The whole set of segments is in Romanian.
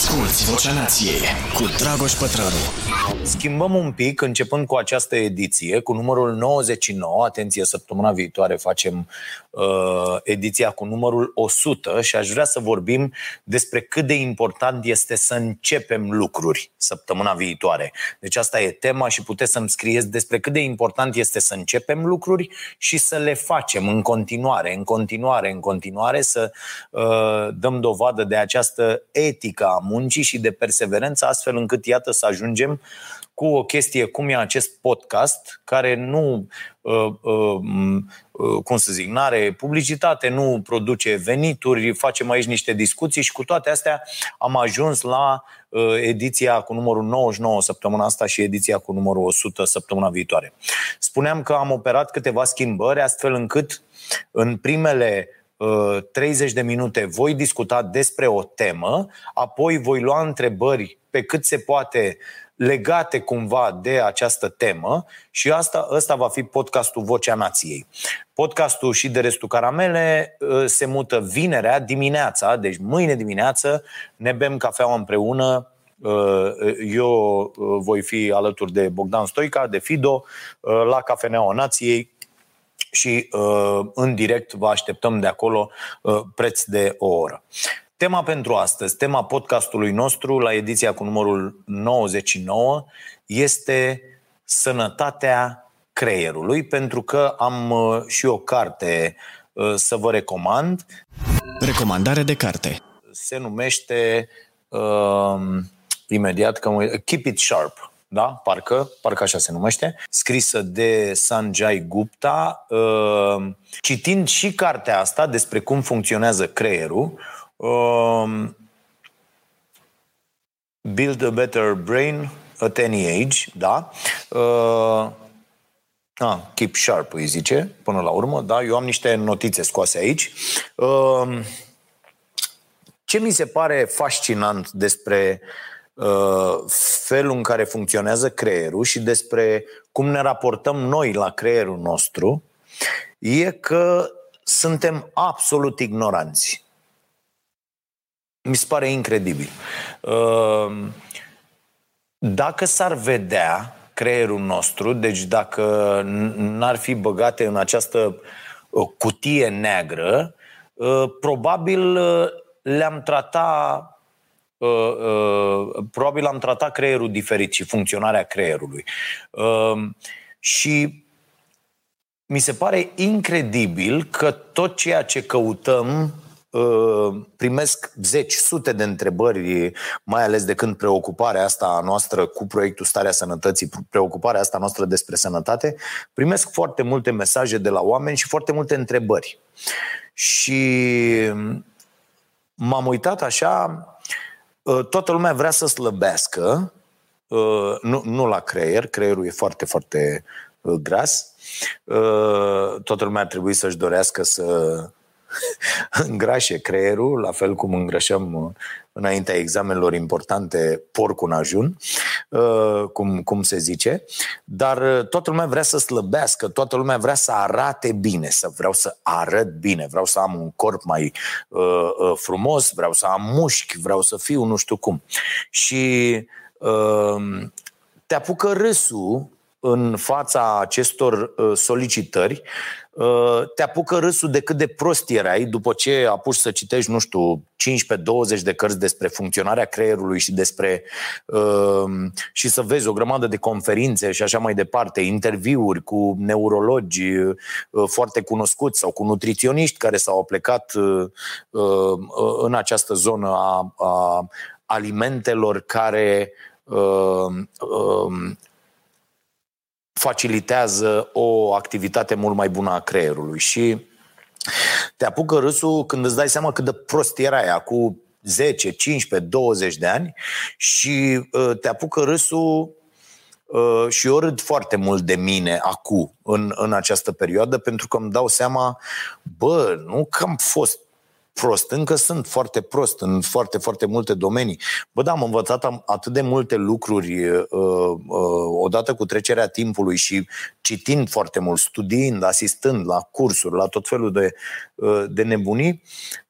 Asculți Vocea Nației cu Dragoș Pătrălu. Schimbăm un pic, începând cu această ediție, cu numărul 99. Atenție, săptămâna viitoare facem uh, ediția cu numărul 100 și aș vrea să vorbim despre cât de important este să începem lucruri săptămâna viitoare. Deci asta e tema și puteți să-mi scrieți despre cât de important este să începem lucruri și să le facem în continuare, în continuare, în continuare, să uh, dăm dovadă de această etică a muncii și de perseverență, astfel încât, iată, să ajungem cu o chestie cum e acest podcast, care nu, uh, uh, uh, cum să zic, nu are publicitate, nu produce venituri, facem aici niște discuții și cu toate astea am ajuns la uh, ediția cu numărul 99 săptămâna asta și ediția cu numărul 100 săptămâna viitoare. Spuneam că am operat câteva schimbări astfel încât în primele 30 uh, de minute voi discuta despre o temă, apoi voi lua întrebări pe cât se poate legate cumva de această temă și asta, ăsta va fi podcastul Vocea Nației. Podcastul și de restul caramele uh, se mută vinerea dimineața, deci mâine dimineață ne bem cafeaua împreună uh, eu voi fi alături de Bogdan Stoica, de Fido, la Cafeneaua Nației, și uh, în direct vă așteptăm de acolo uh, preț de o oră. Tema pentru astăzi, tema podcastului nostru la ediția cu numărul 99 este sănătatea creierului, pentru că am uh, și o carte să vă recomand. Recomandare de carte. Se numește uh, imediat că Keep It Sharp da? Parcă, parcă așa se numește, scrisă de Sanjay Gupta. Uh, citind și cartea asta despre cum funcționează creierul, uh, Build a Better Brain at Any Age, da? Uh, ah, keep sharp, îi zice, până la urmă, da? Eu am niște notițe scoase aici. Uh, ce mi se pare fascinant despre Uh, felul în care funcționează creierul și despre cum ne raportăm noi la creierul nostru, e că suntem absolut ignoranți. Mi se pare incredibil. Uh, dacă s-ar vedea creierul nostru, deci dacă n-ar fi băgate în această uh, cutie neagră, probabil le-am tratat Uh, uh, probabil am tratat creierul diferit și funcționarea creierului. Uh, și mi se pare incredibil că tot ceea ce căutăm primesc zeci, sute de întrebări, mai ales de când preocuparea asta noastră cu proiectul Starea Sănătății, preocuparea asta noastră despre sănătate, primesc foarte multe mesaje de la oameni și foarte multe întrebări. Și m-am uitat așa, Uh, toată lumea vrea să slăbească, uh, nu, nu la creier, creierul e foarte, foarte uh, gras. Toată lumea ar trebui să-și dorească să îngrașe creierul, la fel cum îngrășăm înaintea examenelor importante porcul în ajun, uh, cum, cum se zice, dar uh, toată lumea vrea să slăbească, toată lumea vrea să arate bine, să vreau să arăt bine, vreau să am un corp mai uh, uh, frumos, vreau să am mușchi, vreau să fiu nu știu cum. Și uh, te apucă râsul în fața acestor uh, solicitări, uh, te apucă râsul de cât de prost erai după ce apuci să citești, nu știu, 15-20 de cărți despre funcționarea creierului și despre uh, și să vezi o grămadă de conferințe și așa mai departe, interviuri cu neurologi foarte cunoscuți sau cu nutriționiști care s-au plecat în această zonă a, a alimentelor care facilitează o activitate mult mai bună a creierului. Și te apucă râsul când îți dai seama cât de prost erai acum 10, 15, 20 de ani și uh, te apucă râsul uh, și eu râd foarte mult de mine acum, în, în această perioadă, pentru că îmi dau seama, bă, nu că am fost prost. Încă sunt foarte prost în foarte, foarte multe domenii. Bă, da, am învățat atât de multe lucruri uh, uh, odată cu trecerea timpului și citind foarte mult, studiind, asistând la cursuri, la tot felul de, uh, de nebunii,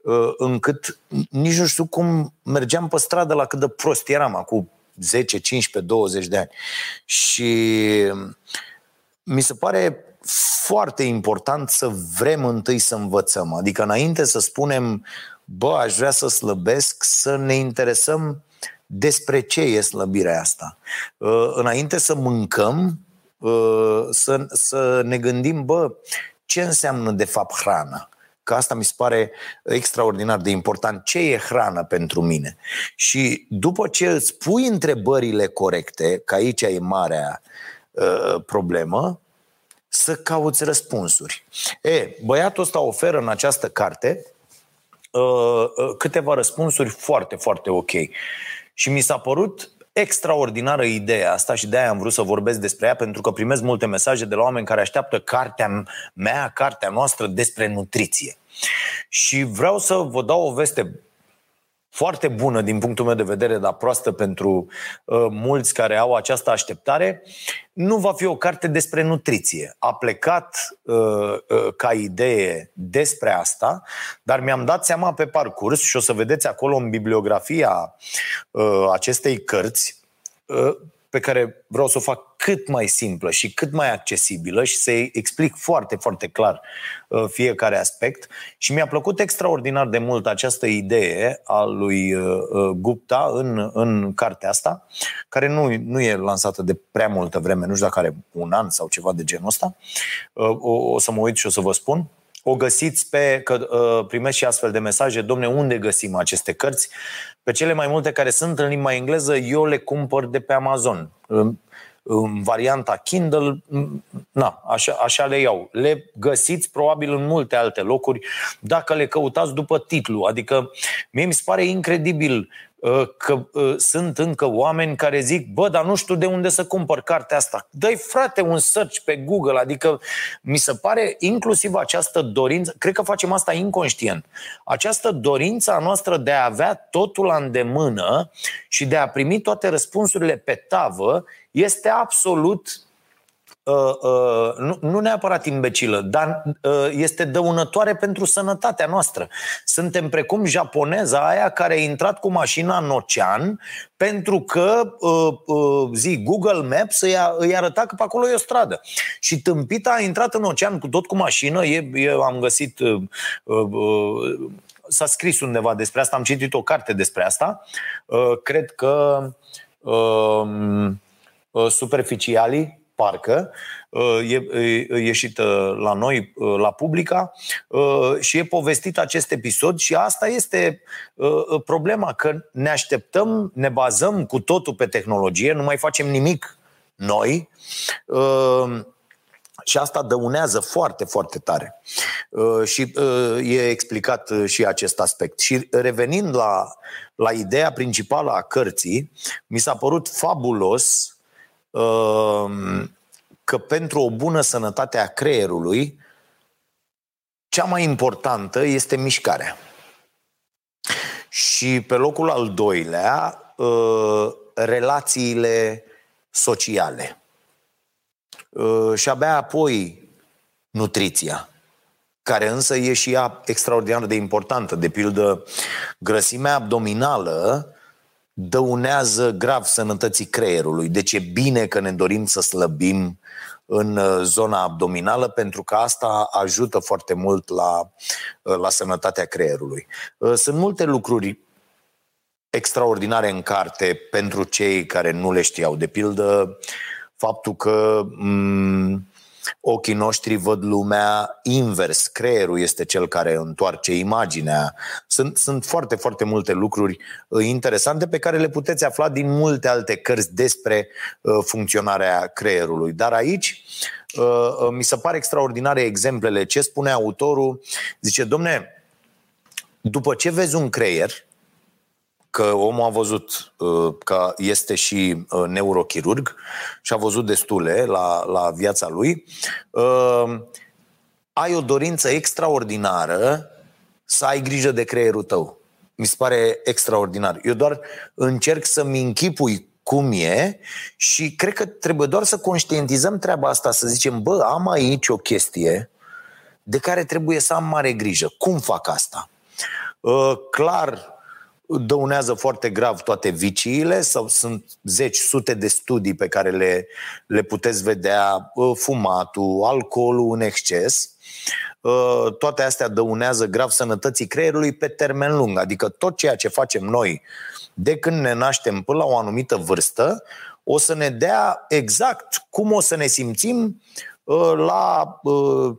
uh, încât nici nu știu cum mergeam pe stradă la cât de prost eram acum 10, 15, 20 de ani. Și mi se pare foarte important să vrem întâi să învățăm. Adică înainte să spunem, bă, aș vrea să slăbesc, să ne interesăm despre ce e slăbirea asta. Uh, înainte să mâncăm, uh, să, să ne gândim, bă, ce înseamnă de fapt hrana? Că asta mi se pare extraordinar de important. Ce e hrană pentru mine? Și după ce îți pui întrebările corecte, că aici e marea uh, problemă, să cauți răspunsuri. E, băiatul ăsta oferă în această carte uh, uh, câteva răspunsuri foarte, foarte ok. Și mi s-a părut extraordinară ideea asta și de-aia am vrut să vorbesc despre ea, pentru că primesc multe mesaje de la oameni care așteaptă cartea mea, cartea noastră despre nutriție. Și vreau să vă dau o veste foarte bună din punctul meu de vedere, dar proastă pentru uh, mulți care au această așteptare, nu va fi o carte despre nutriție. A plecat uh, uh, ca idee despre asta, dar mi-am dat seama pe parcurs și o să vedeți acolo în bibliografia uh, acestei cărți uh, pe care vreau să o fac cât mai simplă și cât mai accesibilă și să-i explic foarte, foarte clar uh, fiecare aspect. Și mi-a plăcut extraordinar de mult această idee a lui uh, uh, Gupta în, în cartea asta, care nu, nu e lansată de prea multă vreme, nu știu dacă are un an sau ceva de genul ăsta. O, o să mă uit și o să vă spun o găsiți pe, că uh, primesc și astfel de mesaje, domne, unde găsim aceste cărți? Pe cele mai multe care sunt în limba engleză, eu le cumpăr de pe Amazon. În varianta Kindle, na, așa, așa le iau. Le găsiți probabil în multe alte locuri dacă le căutați după titlu. Adică mie mi se pare incredibil Uh, că uh, sunt încă oameni care zic, bă, dar nu știu de unde să cumpăr cartea asta. Dă-i, frate, un search pe Google, adică mi se pare inclusiv această dorință, cred că facem asta inconștient, această dorință a noastră de a avea totul la îndemână și de a primi toate răspunsurile pe tavă este absolut Uh, uh, nu, nu neapărat imbecilă, dar uh, este dăunătoare pentru sănătatea noastră. Suntem precum japoneza aia care a intrat cu mașina în ocean pentru că, uh, uh, zi, Google Maps îi, a, îi arăta că pe acolo e o stradă. Și tâmpita a intrat în ocean cu tot cu mașină, e, e, am găsit... Uh, uh, s-a scris undeva despre asta, am citit o carte despre asta. Uh, cred că uh, uh, superficialii parcă, uh, e ieșită la noi, uh, la publica uh, și e povestit acest episod și asta este problema, că ne așteptăm, ne bazăm cu totul pe tehnologie, nu mai facem nimic noi și asta dăunează foarte, foarte tare. Și e explicat și acest aspect. Și revenind la, la ideea principală a cărții, mi s-a părut fabulos Ehm, că pentru o bună sănătate a creierului, cea mai importantă este mișcarea. Și pe locul al doilea, ehm, relațiile sociale. Ehm, și abia apoi nutriția, care însă e și ea extraordinar de importantă. De pildă, grăsimea abdominală dăunează grav sănătății creierului. Deci e bine că ne dorim să slăbim în uh, zona abdominală pentru că asta ajută foarte mult la, uh, la sănătatea creierului. Uh, sunt multe lucruri extraordinare în carte pentru cei care nu le știau. De pildă, faptul că m- ochii noștri văd lumea invers, creierul este cel care întoarce imaginea. Sunt, sunt foarte, foarte multe lucruri uh, interesante pe care le puteți afla din multe alte cărți despre uh, funcționarea creierului. Dar aici uh, mi se pare extraordinare exemplele. Ce spune autorul? Zice, domne, după ce vezi un creier, că omul a văzut uh, că este și uh, neurochirurg și a văzut destule la, la viața lui, uh, ai o dorință extraordinară să ai grijă de creierul tău. Mi se pare extraordinar. Eu doar încerc să-mi închipui cum e și cred că trebuie doar să conștientizăm treaba asta, să zicem, bă, am aici o chestie de care trebuie să am mare grijă. Cum fac asta? Uh, clar, dăunează foarte grav toate viciile sau sunt zeci, sute de studii pe care le, le puteți vedea, uh, fumatul, alcoolul în exces. Uh, toate astea dăunează grav sănătății creierului pe termen lung, adică tot ceea ce facem noi de când ne naștem până la o anumită vârstă, o să ne dea exact cum o să ne simțim uh, la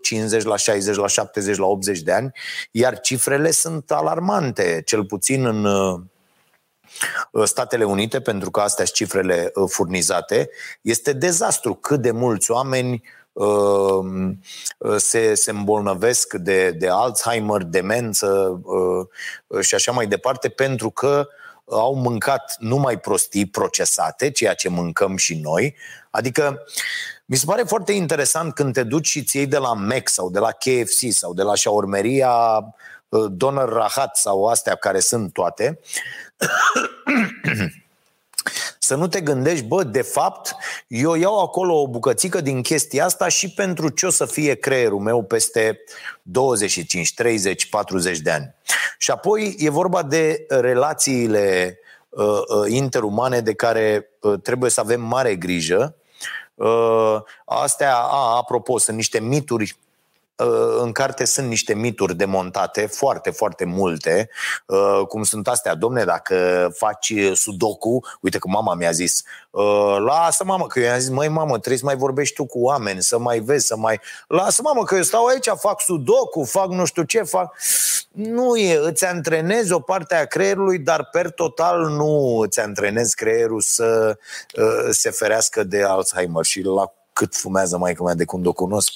50, la 60, la 70, la 80 de ani, iar cifrele sunt alarmante, cel puțin în Statele Unite, pentru că astea sunt cifrele furnizate, este dezastru cât de mulți oameni Uh, se, se îmbolnăvesc de, de Alzheimer, demență uh, și așa mai departe, pentru că au mâncat numai prostii procesate, ceea ce mâncăm și noi. Adică mi se pare foarte interesant când te duci și îți iei de la Mac sau de la KFC sau de la șaurmeria uh, Doner Rahat sau astea care sunt toate să nu te gândești, bă, de fapt, eu iau acolo o bucățică din chestia asta și pentru ce o să fie creierul meu peste 25, 30, 40 de ani. Și apoi e vorba de relațiile uh, uh, interumane de care uh, trebuie să avem mare grijă. Uh, astea, a, apropo, sunt niște mituri Uh, în carte sunt niște mituri demontate, foarte, foarte multe, uh, cum sunt astea, domne, dacă faci sudoku, uite că mama mi-a zis, uh, lasă mamă, că eu i-am zis, măi mamă, trebuie să mai vorbești tu cu oameni, să mai vezi, să mai... Lasă mamă, că eu stau aici, fac sudoku, fac nu știu ce, fac... Nu e, îți antrenezi o parte a creierului, dar per total nu îți antrenezi creierul să se ferească de Alzheimer și la cât fumează mai mea de când o cunosc,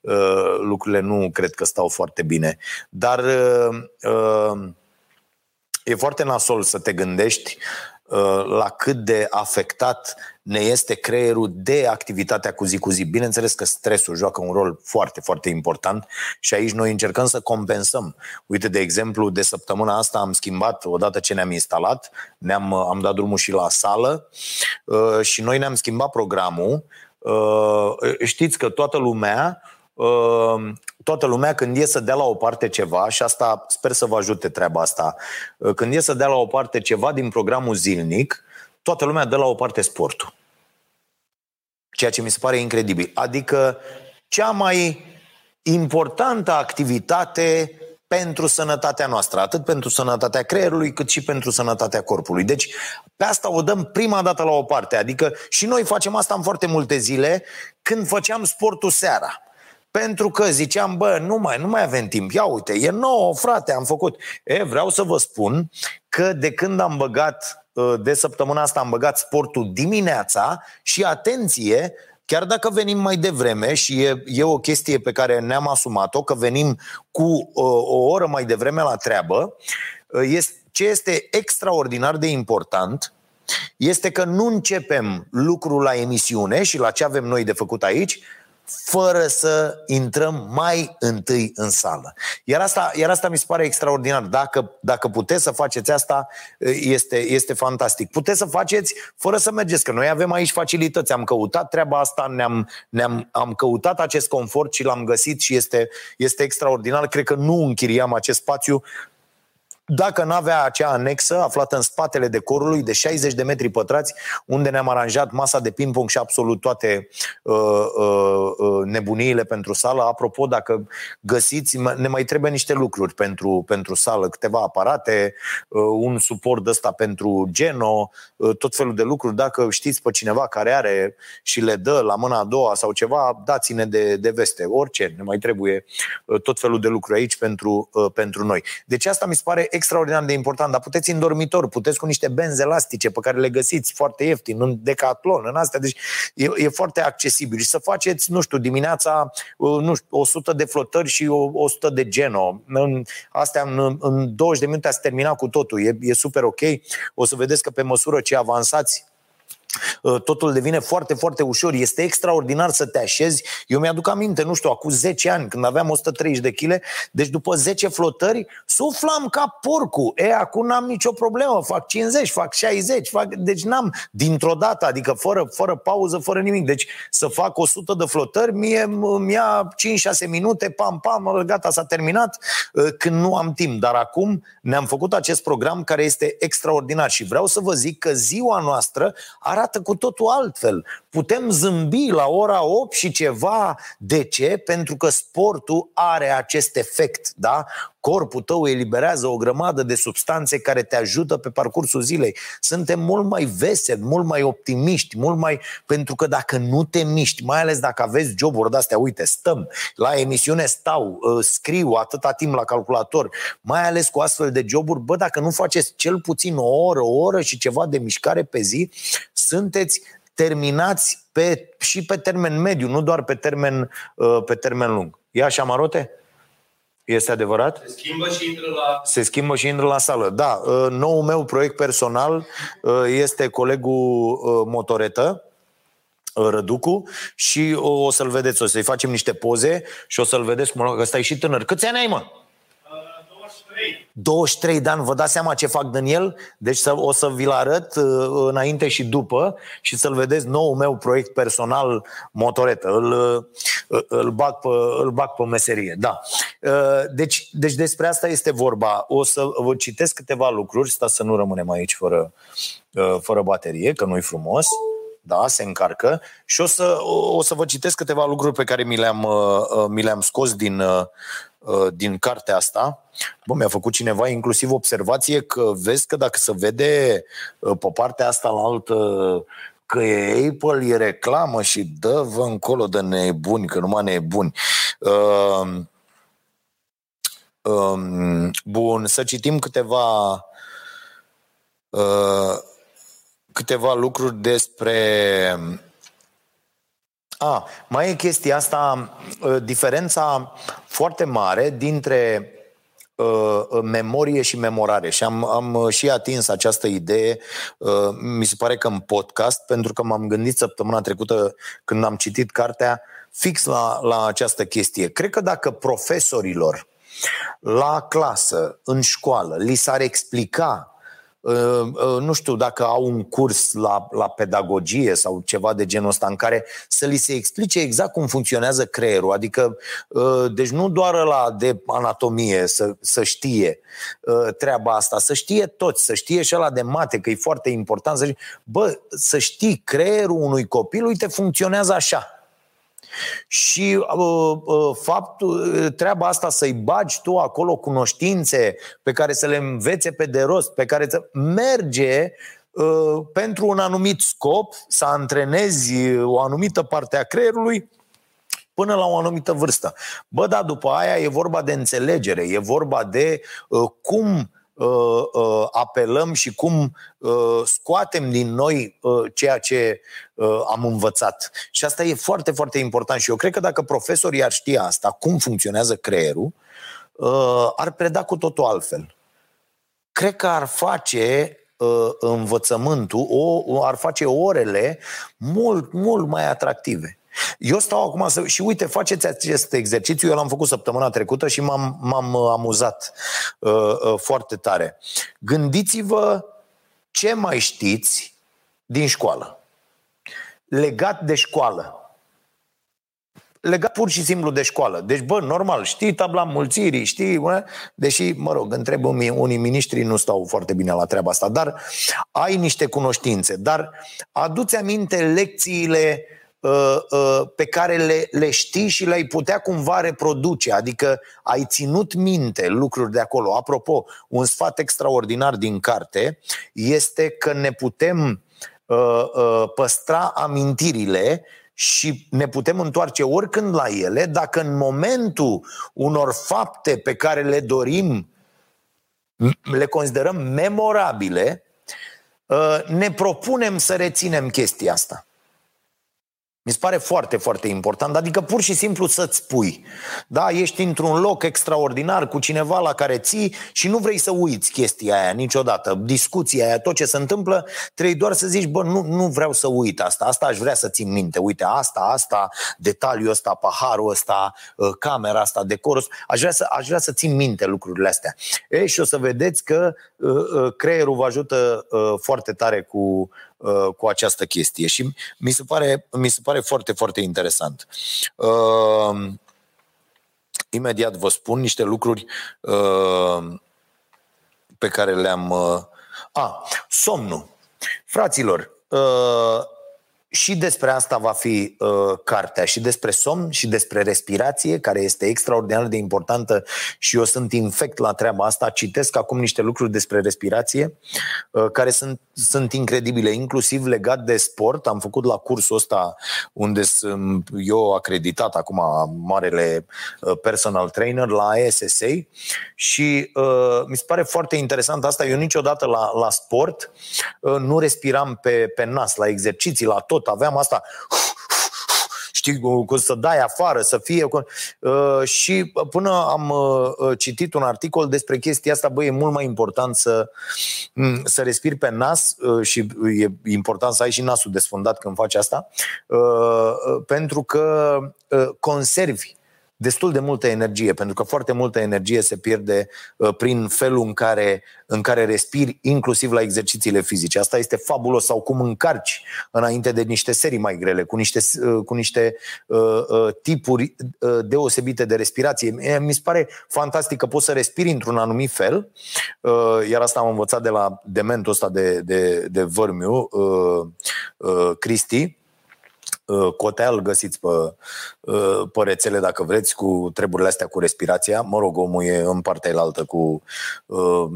uh, lucrurile nu cred că stau foarte bine. Dar uh, uh, e foarte nasol să te gândești la cât de afectat ne este creierul de activitatea cu zi cu zi. Bineînțeles că stresul joacă un rol foarte, foarte important și aici noi încercăm să compensăm. Uite, de exemplu, de săptămâna asta am schimbat, odată ce ne-am instalat, ne-am, am dat drumul și la sală și noi ne-am schimbat programul Uh, știți că toată lumea uh, toată lumea când e să dea la o parte ceva, și asta sper să vă ajute treaba asta, uh, când e să dea la o parte ceva din programul zilnic, toată lumea dă la o parte sportul. Ceea ce mi se pare incredibil. Adică cea mai importantă activitate pentru sănătatea noastră, atât pentru sănătatea creierului, cât și pentru sănătatea corpului. Deci, pe asta o dăm prima dată la o parte. Adică și noi facem asta în foarte multe zile când făceam sportul seara. Pentru că ziceam, bă, nu mai, nu mai avem timp. Ia uite, e nouă, frate, am făcut. E, vreau să vă spun că de când am băgat, ă, de săptămâna asta am băgat sportul dimineața și atenție, chiar dacă venim mai devreme și e, e o chestie pe care ne-am asumat-o, că venim cu o, o oră mai devreme la treabă, este, ce este extraordinar de important este că nu începem lucrul la emisiune și la ce avem noi de făcut aici, fără să intrăm mai întâi în sală. Iar asta, iar asta mi se pare extraordinar. Dacă, dacă puteți să faceți asta, este, este fantastic. Puteți să faceți fără să mergeți, că noi avem aici facilități. Am căutat treaba asta, ne-am, ne-am am căutat acest confort și l-am găsit și este, este extraordinar. Cred că nu închiriam acest spațiu dacă nu avea acea anexă aflată în spatele decorului de 60 de metri pătrați, unde ne-am aranjat masa de ping-pong și absolut toate uh, uh, uh, nebuniile pentru sală. Apropo, dacă găsiți, ne mai trebuie niște lucruri pentru, pentru sală, câteva aparate, uh, un suport ăsta pentru Geno, uh, tot felul de lucruri. Dacă știți pe cineva care are și le dă la mâna a doua sau ceva, dați-ne de, de veste, orice, ne mai trebuie uh, tot felul de lucruri aici pentru, uh, pentru noi. Deci asta mi se pare extraordinar de important, dar puteți în dormitor, puteți cu niște benzi elastice pe care le găsiți foarte ieftin, în decathlon, în astea, deci e, e foarte accesibil. Și să faceți, nu știu, dimineața, uh, nu știu, 100 de flotări și 100 de geno. În, astea în, în 20 de minute ați terminat cu totul, e, e super ok. O să vedeți că pe măsură ce avansați Uh, totul devine foarte, foarte ușor. Este extraordinar să te așezi. Eu mi-aduc aminte, nu știu, acum 10 ani, când aveam 130 de kg, deci după 10 flotări, suflam ca porcul. E, acum n-am nicio problemă, fac 50, fac 60, fac... deci n-am dintr-o dată, adică fără, fără pauză, fără nimic. Deci să fac 100 de flotări, mie mi-a 5-6 minute, pam, pam, gata, s-a terminat, uh, când nu am timp. Dar acum ne-am făcut acest program care este extraordinar și vreau să vă zic că ziua noastră arată cu totul altfel. Putem zâmbi la ora 8 și ceva. De ce? Pentru că sportul are acest efect, da? Corpul tău eliberează o grămadă de substanțe care te ajută pe parcursul zilei. Suntem mult mai veseli, mult mai optimiști, mult mai... Pentru că dacă nu te miști, mai ales dacă aveți joburi de-astea, uite, stăm, la emisiune stau, ă, scriu atâta timp la calculator, mai ales cu astfel de joburi, bă, dacă nu faceți cel puțin o oră, o oră și ceva de mișcare pe zi, sunteți terminați pe, și pe termen mediu, nu doar pe termen, ă, pe termen lung. Ia așa, Marote? Este adevărat? Se schimbă și intră la... Se schimbă și intră la sală. Da, uh, noul meu proiect personal uh, este colegul uh, Motoretă, Răducu și o să-l vedeți, o să-i facem niște poze și o să-l vedeți cum ăsta e și tânăr. Câți ani ai, mă? 23 de ani, vă dați seama ce fac din el? Deci să, o să vi-l arăt uh, înainte și după și să-l vedeți nou meu proiect personal motoretă. Îl, uh, îl, bag, pe, îl bag pe meserie, da. Uh, deci, deci despre asta este vorba. O să vă citesc câteva lucruri, stați să nu rămânem aici fără, fără baterie, că nu-i frumos. Da, se încarcă și o să, o să vă citesc câteva lucruri pe care mi le-am, mi le-am scos din, Uh, din cartea asta. Bă, mi-a făcut cineva inclusiv observație că vezi că dacă se vede uh, pe partea asta la altă că e Apple, e reclamă și dă-vă încolo de nebuni, că numai nebuni. Uh, um, bun, să citim câteva uh, câteva lucruri despre a, mai e chestia asta, ă, diferența foarte mare dintre uh, memorie și memorare și am, am și atins această idee, uh, mi se pare că în podcast, pentru că m-am gândit săptămâna trecută când am citit cartea fix la, la această chestie. Cred că dacă profesorilor la clasă, în școală, li s-ar explica Uh, uh, nu știu dacă au un curs la, la pedagogie sau ceva de genul ăsta în care să li se explice exact cum funcționează creierul. Adică, uh, deci nu doar la de anatomie să, să știe treaba asta, să știe toți, să știe și ăla de mate, că e foarte important să știe, bă, să știi creierul unui copil, uite, funcționează așa și uh, uh, faptul, uh, treaba asta să-i bagi tu acolo cunoștințe pe care să le învețe pe de rost, pe care să merge uh, pentru un anumit scop, să antrenezi o anumită parte a creierului până la o anumită vârstă. Bă, dar după aia e vorba de înțelegere, e vorba de uh, cum uh, uh, apelăm și cum uh, scoatem din noi uh, ceea ce uh, am învățat. Și asta e foarte, foarte important. Și eu cred că dacă profesorii ar ști asta, cum funcționează creierul, uh, ar preda cu totul altfel. Cred că ar face uh, învățământul, o, ar face orele mult, mult mai atractive. Eu stau acum să... Și uite, faceți acest exercițiu, eu l-am făcut săptămâna trecută și m-am, m-am uh, amuzat uh, uh, foarte tare. Gândiți-vă ce mai știți din școală. Legat de școală. Legat pur și simplu de școală. Deci, bă, normal, știi tabla mulțirii, știi, bă? deși, mă rog, întreb unii, unii miniștri, nu stau foarte bine la treaba asta, dar ai niște cunoștințe. Dar aduți aminte lecțiile uh, Uh, uh, pe care le, le știi și le-ai putea cumva reproduce, adică ai ținut minte lucruri de acolo. Apropo, un sfat extraordinar din carte este că ne putem uh, uh, păstra amintirile și ne putem întoarce oricând la ele dacă în momentul unor fapte pe care le dorim, le considerăm memorabile, uh, ne propunem să reținem chestia asta. Mi se pare foarte, foarte important. Adică pur și simplu să-ți spui. Da, ești într-un loc extraordinar cu cineva la care ții și nu vrei să uiți chestia aia niciodată. Discuția aia, tot ce se întâmplă, trebuie doar să zici, bă, nu, nu vreau să uit asta. Asta aș vrea să țin minte. Uite, asta, asta, detaliul ăsta, paharul ăsta, ă, camera asta, decorul Aș vrea să, aș vrea să țin minte lucrurile astea. E, și o să vedeți că uh, creierul vă ajută uh, foarte tare cu Uh, cu această chestie și mi se pare, mi se pare foarte, foarte interesant. Uh, imediat vă spun niște lucruri uh, pe care le-am... Uh, a, somnul. Fraților, uh, și despre asta va fi uh, cartea, și despre somn, și despre respirație, care este extraordinar de importantă și eu sunt infect la treaba asta. Citesc acum niște lucruri despre respirație, uh, care sunt, sunt incredibile, inclusiv legat de sport. Am făcut la cursul ăsta unde sunt eu acreditat acum, marele uh, personal trainer la SSA și uh, mi se pare foarte interesant asta. Eu niciodată la, la sport uh, nu respiram pe, pe nas, la exerciții, la tot tot, aveam asta știi, cu să dai afară, să fie... Uh, și până am uh, citit un articol despre chestia asta, băi, e mult mai important să, mm, să respiri pe nas uh, și e important să ai și nasul desfundat când faci asta, uh, uh pentru că uh, conservi destul de multă energie, pentru că foarte multă energie se pierde uh, prin felul în care, în care respiri, inclusiv la exercițiile fizice. Asta este fabulos, sau cum încarci înainte de niște serii mai grele, cu niște, uh, cu niște uh, uh, tipuri uh, deosebite de respirație. Mi se pare fantastic că poți să respiri într-un anumit fel, uh, iar asta am învățat de la dementul ăsta de, de, de vărmiu, uh, uh, Cristi, Uh, Cotea îl găsiți pe, uh, pe rețele dacă vreți cu treburile astea cu respirația. Mă rog, omul e în partea altă cu uh,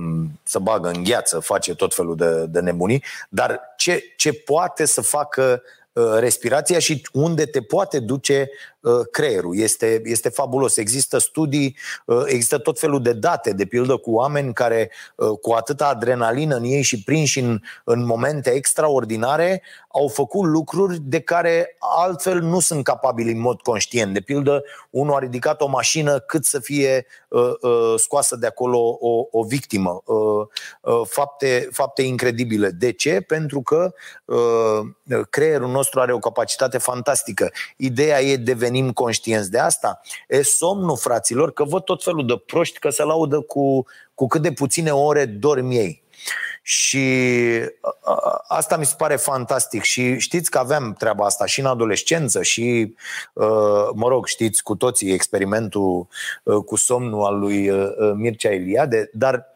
să bagă în gheață, face tot felul de, de nebunii, dar ce, ce poate să facă respirația și unde te poate duce Uh, creierul. Este, este fabulos. Există studii, uh, există tot felul de date, de pildă cu oameni care uh, cu atâta adrenalină în ei și prinși în, în momente extraordinare au făcut lucruri de care altfel nu sunt capabili în mod conștient. De pildă, unul a ridicat o mașină cât să fie uh, uh, scoasă de acolo o, o victimă. Uh, uh, fapte, fapte incredibile. De ce? Pentru că uh, creierul nostru are o capacitate fantastică. Ideea e deveni devenim conștienți de asta? E somnul, fraților, că văd tot felul de proști că se laudă cu, cu cât de puține ore dorm ei. Și asta mi se pare fantastic și știți că aveam treaba asta și în adolescență și, mă rog, știți cu toții experimentul cu somnul al lui Mircea Eliade, dar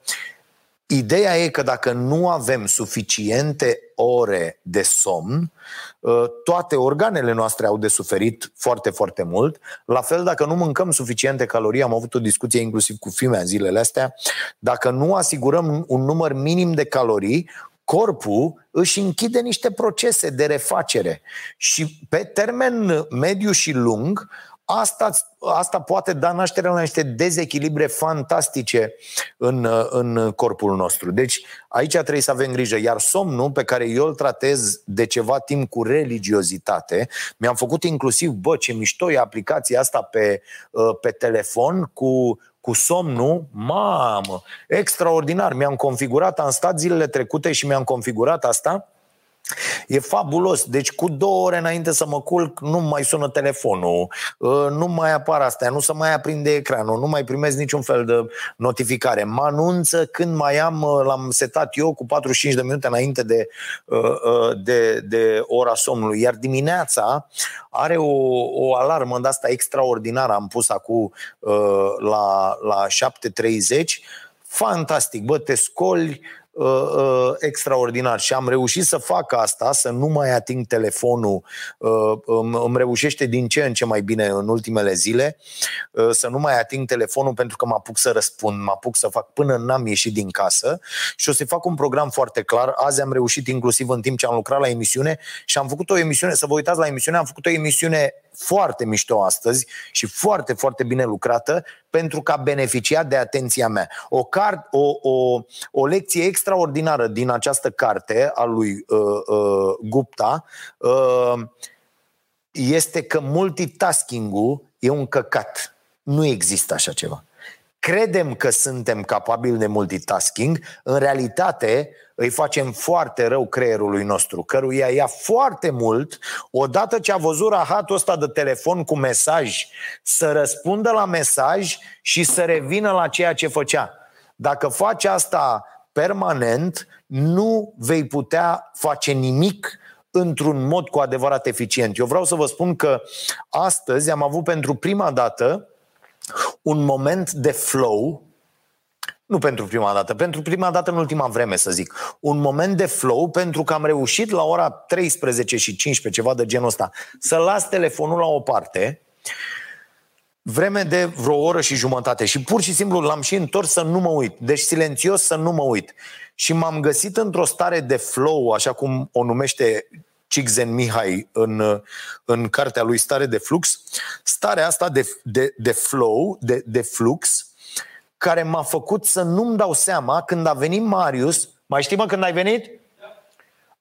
Ideea e că dacă nu avem suficiente ore de somn, ă, toate organele noastre au de suferit foarte, foarte mult. La fel, dacă nu mâncăm suficiente calorii, am avut o discuție inclusiv cu fimea zilele astea, dacă nu asigurăm un număr minim de calorii, corpul își închide niște procese de refacere și pe termen mediu și lung Asta, asta poate da naștere la niște dezechilibre fantastice în, în corpul nostru. Deci aici trebuie să avem grijă. Iar somnul pe care eu îl tratez de ceva timp cu religiozitate, mi-am făcut inclusiv, bă, ce mișto e aplicația asta pe, pe telefon cu cu somnul, mamă, extraordinar. Mi-am configurat, am stat zilele trecute și mi-am configurat asta E fabulos. Deci cu două ore înainte să mă culc nu mai sună telefonul, ă, nu mai apar astea, nu se mai aprinde ecranul, nu mai primesc niciun fel de notificare. Mă anunță când mai am, ă, l-am setat eu cu 45 de minute înainte de, ă, de, de ora somnului. Iar dimineața are o, o alarmă de asta extraordinară, am pus acum la, la 7.30 fantastic, bă, te scoli, uh, uh, extraordinar și am reușit să fac asta, să nu mai ating telefonul, uh, îmi, îmi reușește din ce în ce mai bine în ultimele zile, uh, să nu mai ating telefonul pentru că mă apuc să răspund, mă apuc să fac până n-am ieșit din casă și o să fac un program foarte clar. Azi am reușit inclusiv în timp ce am lucrat la emisiune și am făcut o emisiune, să vă uitați la emisiune, am făcut o emisiune foarte mișto astăzi și foarte, foarte bine lucrată pentru că a beneficiat de atenția mea. O, car- o, o, o lecție extraordinară din această carte a lui uh, uh, Gupta uh, este că multitasking-ul e un căcat. Nu există așa ceva. Credem că suntem capabili de multitasking, în realitate îi facem foarte rău creierului nostru, căruia ia foarte mult, odată ce a văzut rahatul ăsta de telefon cu mesaj, să răspundă la mesaj și să revină la ceea ce făcea. Dacă faci asta permanent, nu vei putea face nimic într-un mod cu adevărat eficient. Eu vreau să vă spun că astăzi am avut pentru prima dată un moment de flow, nu pentru prima dată, pentru prima dată în ultima vreme, să zic, un moment de flow pentru că am reușit la ora 13 și 15, ceva de genul ăsta, să las telefonul la o parte, vreme de vreo oră și jumătate și pur și simplu l-am și întors să nu mă uit. Deci silențios să nu mă uit. Și m-am găsit într-o stare de flow, așa cum o numește Cixen Mihai în, în cartea lui Stare de Flux, starea asta de, de, de flow, de, de flux, care m-a făcut să nu-mi dau seama când a venit Marius, mai știi mă când ai venit?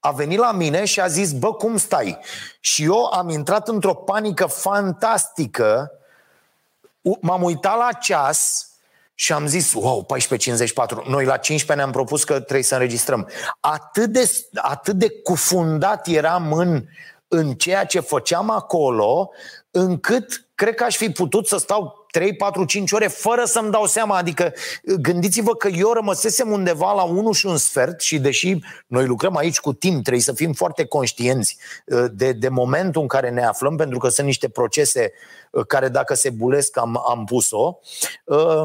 A venit la mine și a zis, bă, cum stai? Și eu am intrat într-o panică fantastică, m-am uitat la ceas, și am zis, wow, 14.54. Noi la 15 ne-am propus că trebuie să înregistrăm. Atât de, atât de cufundat eram în, în ceea ce făceam acolo, încât cred că aș fi putut să stau 3, 4, 5 ore fără să-mi dau seama. Adică gândiți-vă că eu rămăsesem undeva la 1 și un sfert și deși noi lucrăm aici cu timp, trebuie să fim foarte conștienți uh, de, de momentul în care ne aflăm, pentru că sunt niște procese uh, care dacă se bulesc am, am pus-o. Uh,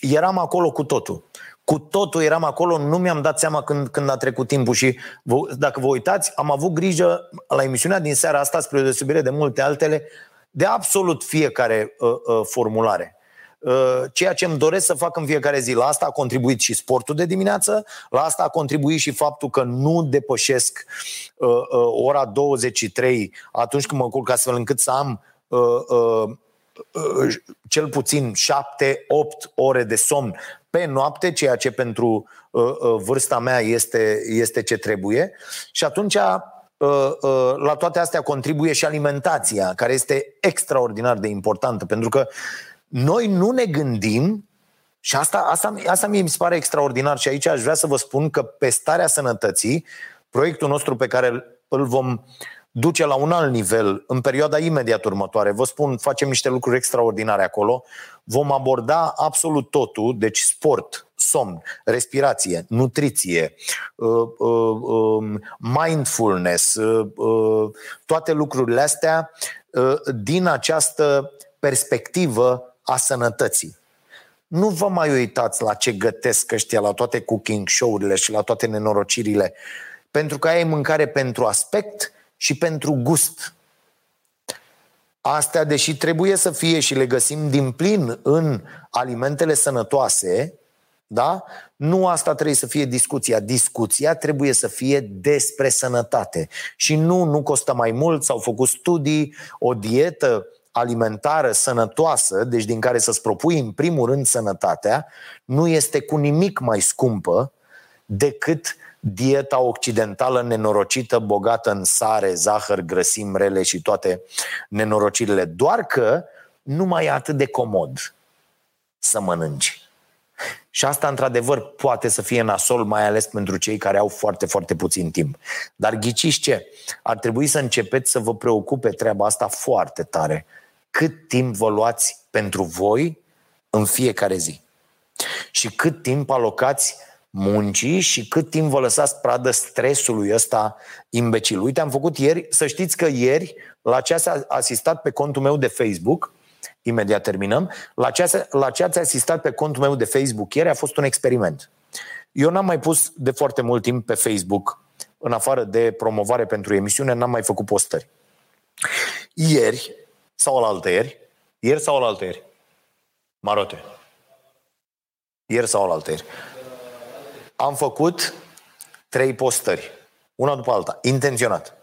eram acolo cu totul. Cu totul eram acolo, nu mi-am dat seama când, când a trecut timpul și vă, dacă vă uitați, am avut grijă la emisiunea din seara asta, spre deosebire de multe altele, de absolut fiecare uh, uh, formulare. Uh, ceea ce îmi doresc să fac în fiecare zi. La asta a contribuit și sportul de dimineață, la asta a contribuit și faptul că nu depășesc uh, uh, ora 23 atunci când mă culc astfel încât să am uh, uh, cel puțin 7-8 ore de somn pe noapte, ceea ce pentru uh, uh, vârsta mea este, este ce trebuie. Și atunci uh, la toate astea contribuie și alimentația, care este extraordinar de importantă, pentru că noi nu ne gândim și asta, asta, asta mie mi se pare extraordinar și aici aș vrea să vă spun că pe starea sănătății, proiectul nostru pe care îl vom duce la un alt nivel în perioada imediat următoare. Vă spun, facem niște lucruri extraordinare acolo. Vom aborda absolut totul, deci sport, somn, respirație, nutriție, uh, uh, um, mindfulness, uh, toate lucrurile astea din această perspectivă a sănătății. Nu vă mai uitați la ce gătesc ăștia, la toate cooking show-urile și la toate nenorocirile, pentru că ai mâncare pentru aspect, și pentru gust. Astea, deși trebuie să fie și le găsim din plin în alimentele sănătoase, da? Nu asta trebuie să fie discuția. Discuția trebuie să fie despre sănătate. Și nu, nu costă mai mult, s-au făcut studii, o dietă alimentară sănătoasă, deci din care să-ți propui în primul rând sănătatea, nu este cu nimic mai scumpă decât dieta occidentală nenorocită, bogată în sare, zahăr, grăsimi rele și toate nenorocirile. Doar că nu mai e atât de comod să mănânci. Și asta, într-adevăr, poate să fie nasol, mai ales pentru cei care au foarte, foarte puțin timp. Dar ghiciți ce? Ar trebui să începeți să vă preocupe treaba asta foarte tare. Cât timp vă luați pentru voi în fiecare zi? Și cât timp alocați muncii și cât timp vă lăsați pradă stresului ăsta imbecil. Uite, am făcut ieri, să știți că ieri, la ce ați asistat pe contul meu de Facebook, imediat terminăm, la ce, ați, la ce ați asistat pe contul meu de Facebook ieri a fost un experiment. Eu n-am mai pus de foarte mult timp pe Facebook, în afară de promovare pentru emisiune, n-am mai făcut postări. Ieri, sau la altă ieri, ieri sau la altă ieri, Marote. Ieri sau la altă ieri am făcut trei postări, una după alta, intenționat.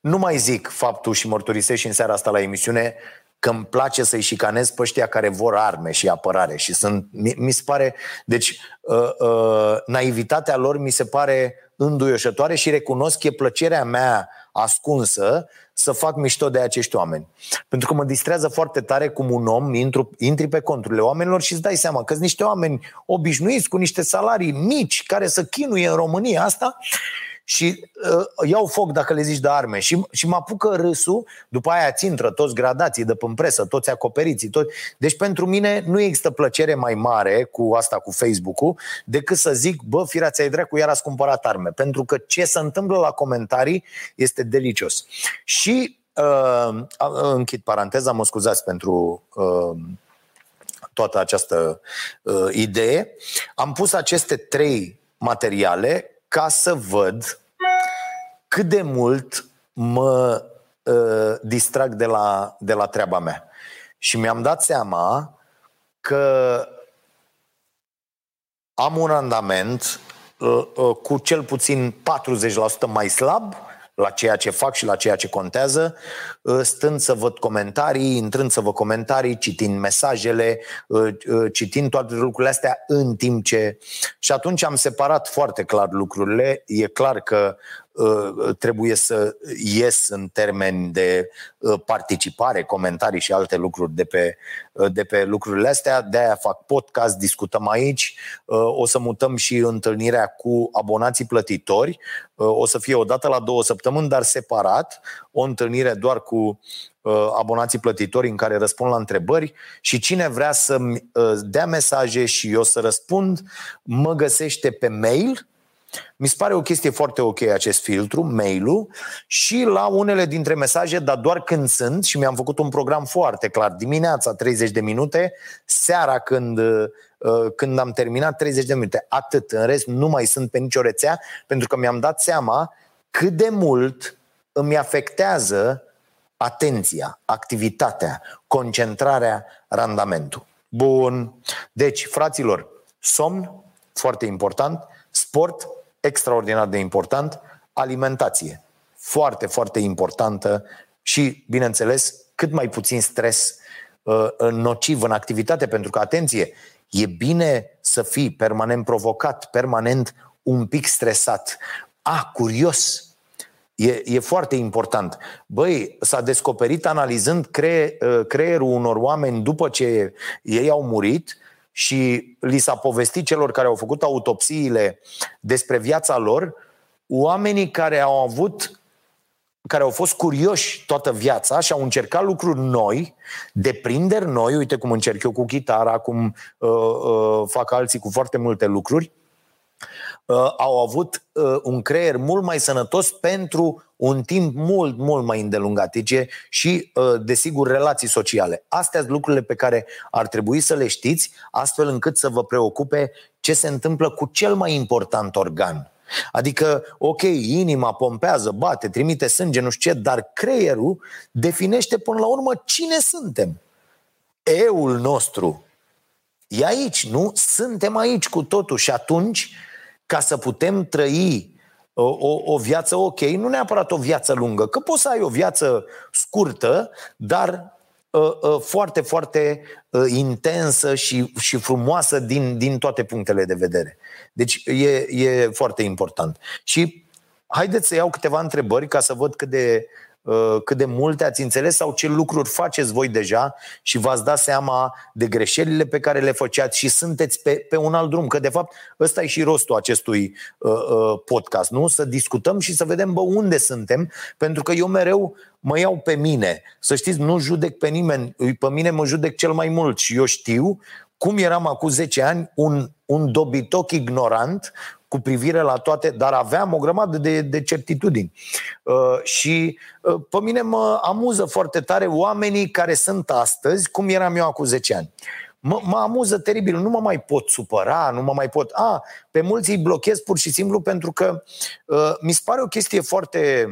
Nu mai zic faptul și mărturisesc și în seara asta la emisiune că îmi place să-i șicanez pe ăștia care vor arme și apărare și sunt, mi, mi se pare, deci uh, uh, naivitatea lor mi se pare înduioșătoare și recunosc că e plăcerea mea ascunsă să fac mișto de acești oameni. Pentru că mă distrează foarte tare cum un om intru, intri pe conturile oamenilor și îți dai seama că sunt niște oameni obișnuiți cu niște salarii mici care să chinuie în România asta și uh, iau foc dacă le zici de arme și, și mă apucă râsul, după aia țintră toți gradații de în presă, toți acoperiții. Toți. Deci pentru mine nu există plăcere mai mare cu asta, cu Facebook-ul, decât să zic, bă, firea ți-ai dracu, iar ați cumpărat arme. Pentru că ce se întâmplă la comentarii este delicios. Și uh, închid paranteza, mă scuzați pentru uh, toată această uh, idee. Am pus aceste trei materiale ca să văd cât de mult mă uh, distrag de la, de la treaba mea. Și mi-am dat seama că am un randament uh, uh, cu cel puțin 40% mai slab la ceea ce fac și la ceea ce contează, ă, stând să văd comentarii, intrând să văd comentarii, citind mesajele, ă, ă, citind toate lucrurile astea în timp ce... Și atunci am separat foarte clar lucrurile. E clar că Uh, trebuie să ies în termeni de uh, participare, comentarii și alte lucruri de pe, uh, de pe lucrurile astea. De-aia fac podcast, discutăm aici. O să mutăm și întâlnirea cu abonații plătitori. O să fie o dată la două săptămâni, dar separat. O întâlnire doar cu abonații plătitori în care răspund la întrebări și cine vrea să dea mesaje și eu să răspund, mă găsește pe mail mi se pare o chestie foarte ok acest filtru, mail-ul, și la unele dintre mesaje, dar doar când sunt, și mi-am făcut un program foarte clar, dimineața 30 de minute, seara când, uh, când am terminat 30 de minute. Atât, în rest nu mai sunt pe nicio rețea, pentru că mi-am dat seama cât de mult îmi afectează atenția, activitatea, concentrarea, randamentul. Bun. Deci, fraților, somn, foarte important, sport, extraordinar de important, alimentație, foarte, foarte importantă și, bineînțeles, cât mai puțin stres uh, nociv în activitate, pentru că, atenție, e bine să fii permanent provocat, permanent un pic stresat. A, curios, E, e foarte important. Băi, s-a descoperit analizând cre, uh, creierul unor oameni după ce ei au murit și li s-a povestit celor care au făcut autopsiile despre viața lor, oamenii care au avut care au fost curioși toată viața și au încercat lucruri noi, deprinderi noi, uite cum încerc eu cu chitara, cum uh, uh, fac alții cu foarte multe lucruri, uh, au avut uh, un creier mult mai sănătos pentru un timp mult, mult mai îndelungat deci, și, uh, desigur, relații sociale. Astea sunt lucrurile pe care ar trebui să le știți, astfel încât să vă preocupe ce se întâmplă cu cel mai important organ. Adică, ok, inima pompează, bate, trimite sânge, nu știu ce, dar creierul definește până la urmă cine suntem. Eul nostru e aici, nu? Suntem aici cu totul și atunci, ca să putem trăi o, o viață ok, nu neapărat o viață lungă, că poți să ai o viață scurtă, dar uh, uh, foarte, foarte uh, intensă și, și frumoasă din, din toate punctele de vedere. Deci e, e foarte important. Și haideți să iau câteva întrebări ca să văd cât de Uh, cât de multe ați înțeles sau ce lucruri faceți voi deja și v-ați dat seama de greșelile pe care le făceați și sunteți pe, pe un alt drum. Că, de fapt, ăsta e și rostul acestui uh, uh, podcast, nu? Să discutăm și să vedem, bă, unde suntem, pentru că eu mereu mă iau pe mine. Să știți, nu judec pe nimeni, pe mine mă judec cel mai mult și eu știu cum eram acum 10 ani un, un dobitoc ignorant cu privire la toate, dar aveam o grămadă de, de certitudini. Uh, și uh, pe mine mă amuză foarte tare oamenii care sunt astăzi, cum eram eu acum 10 ani. Mă, mă amuză teribil, nu mă mai pot supăra, nu mă mai pot... A, pe mulți îi blochez pur și simplu pentru că uh, mi se pare o chestie foarte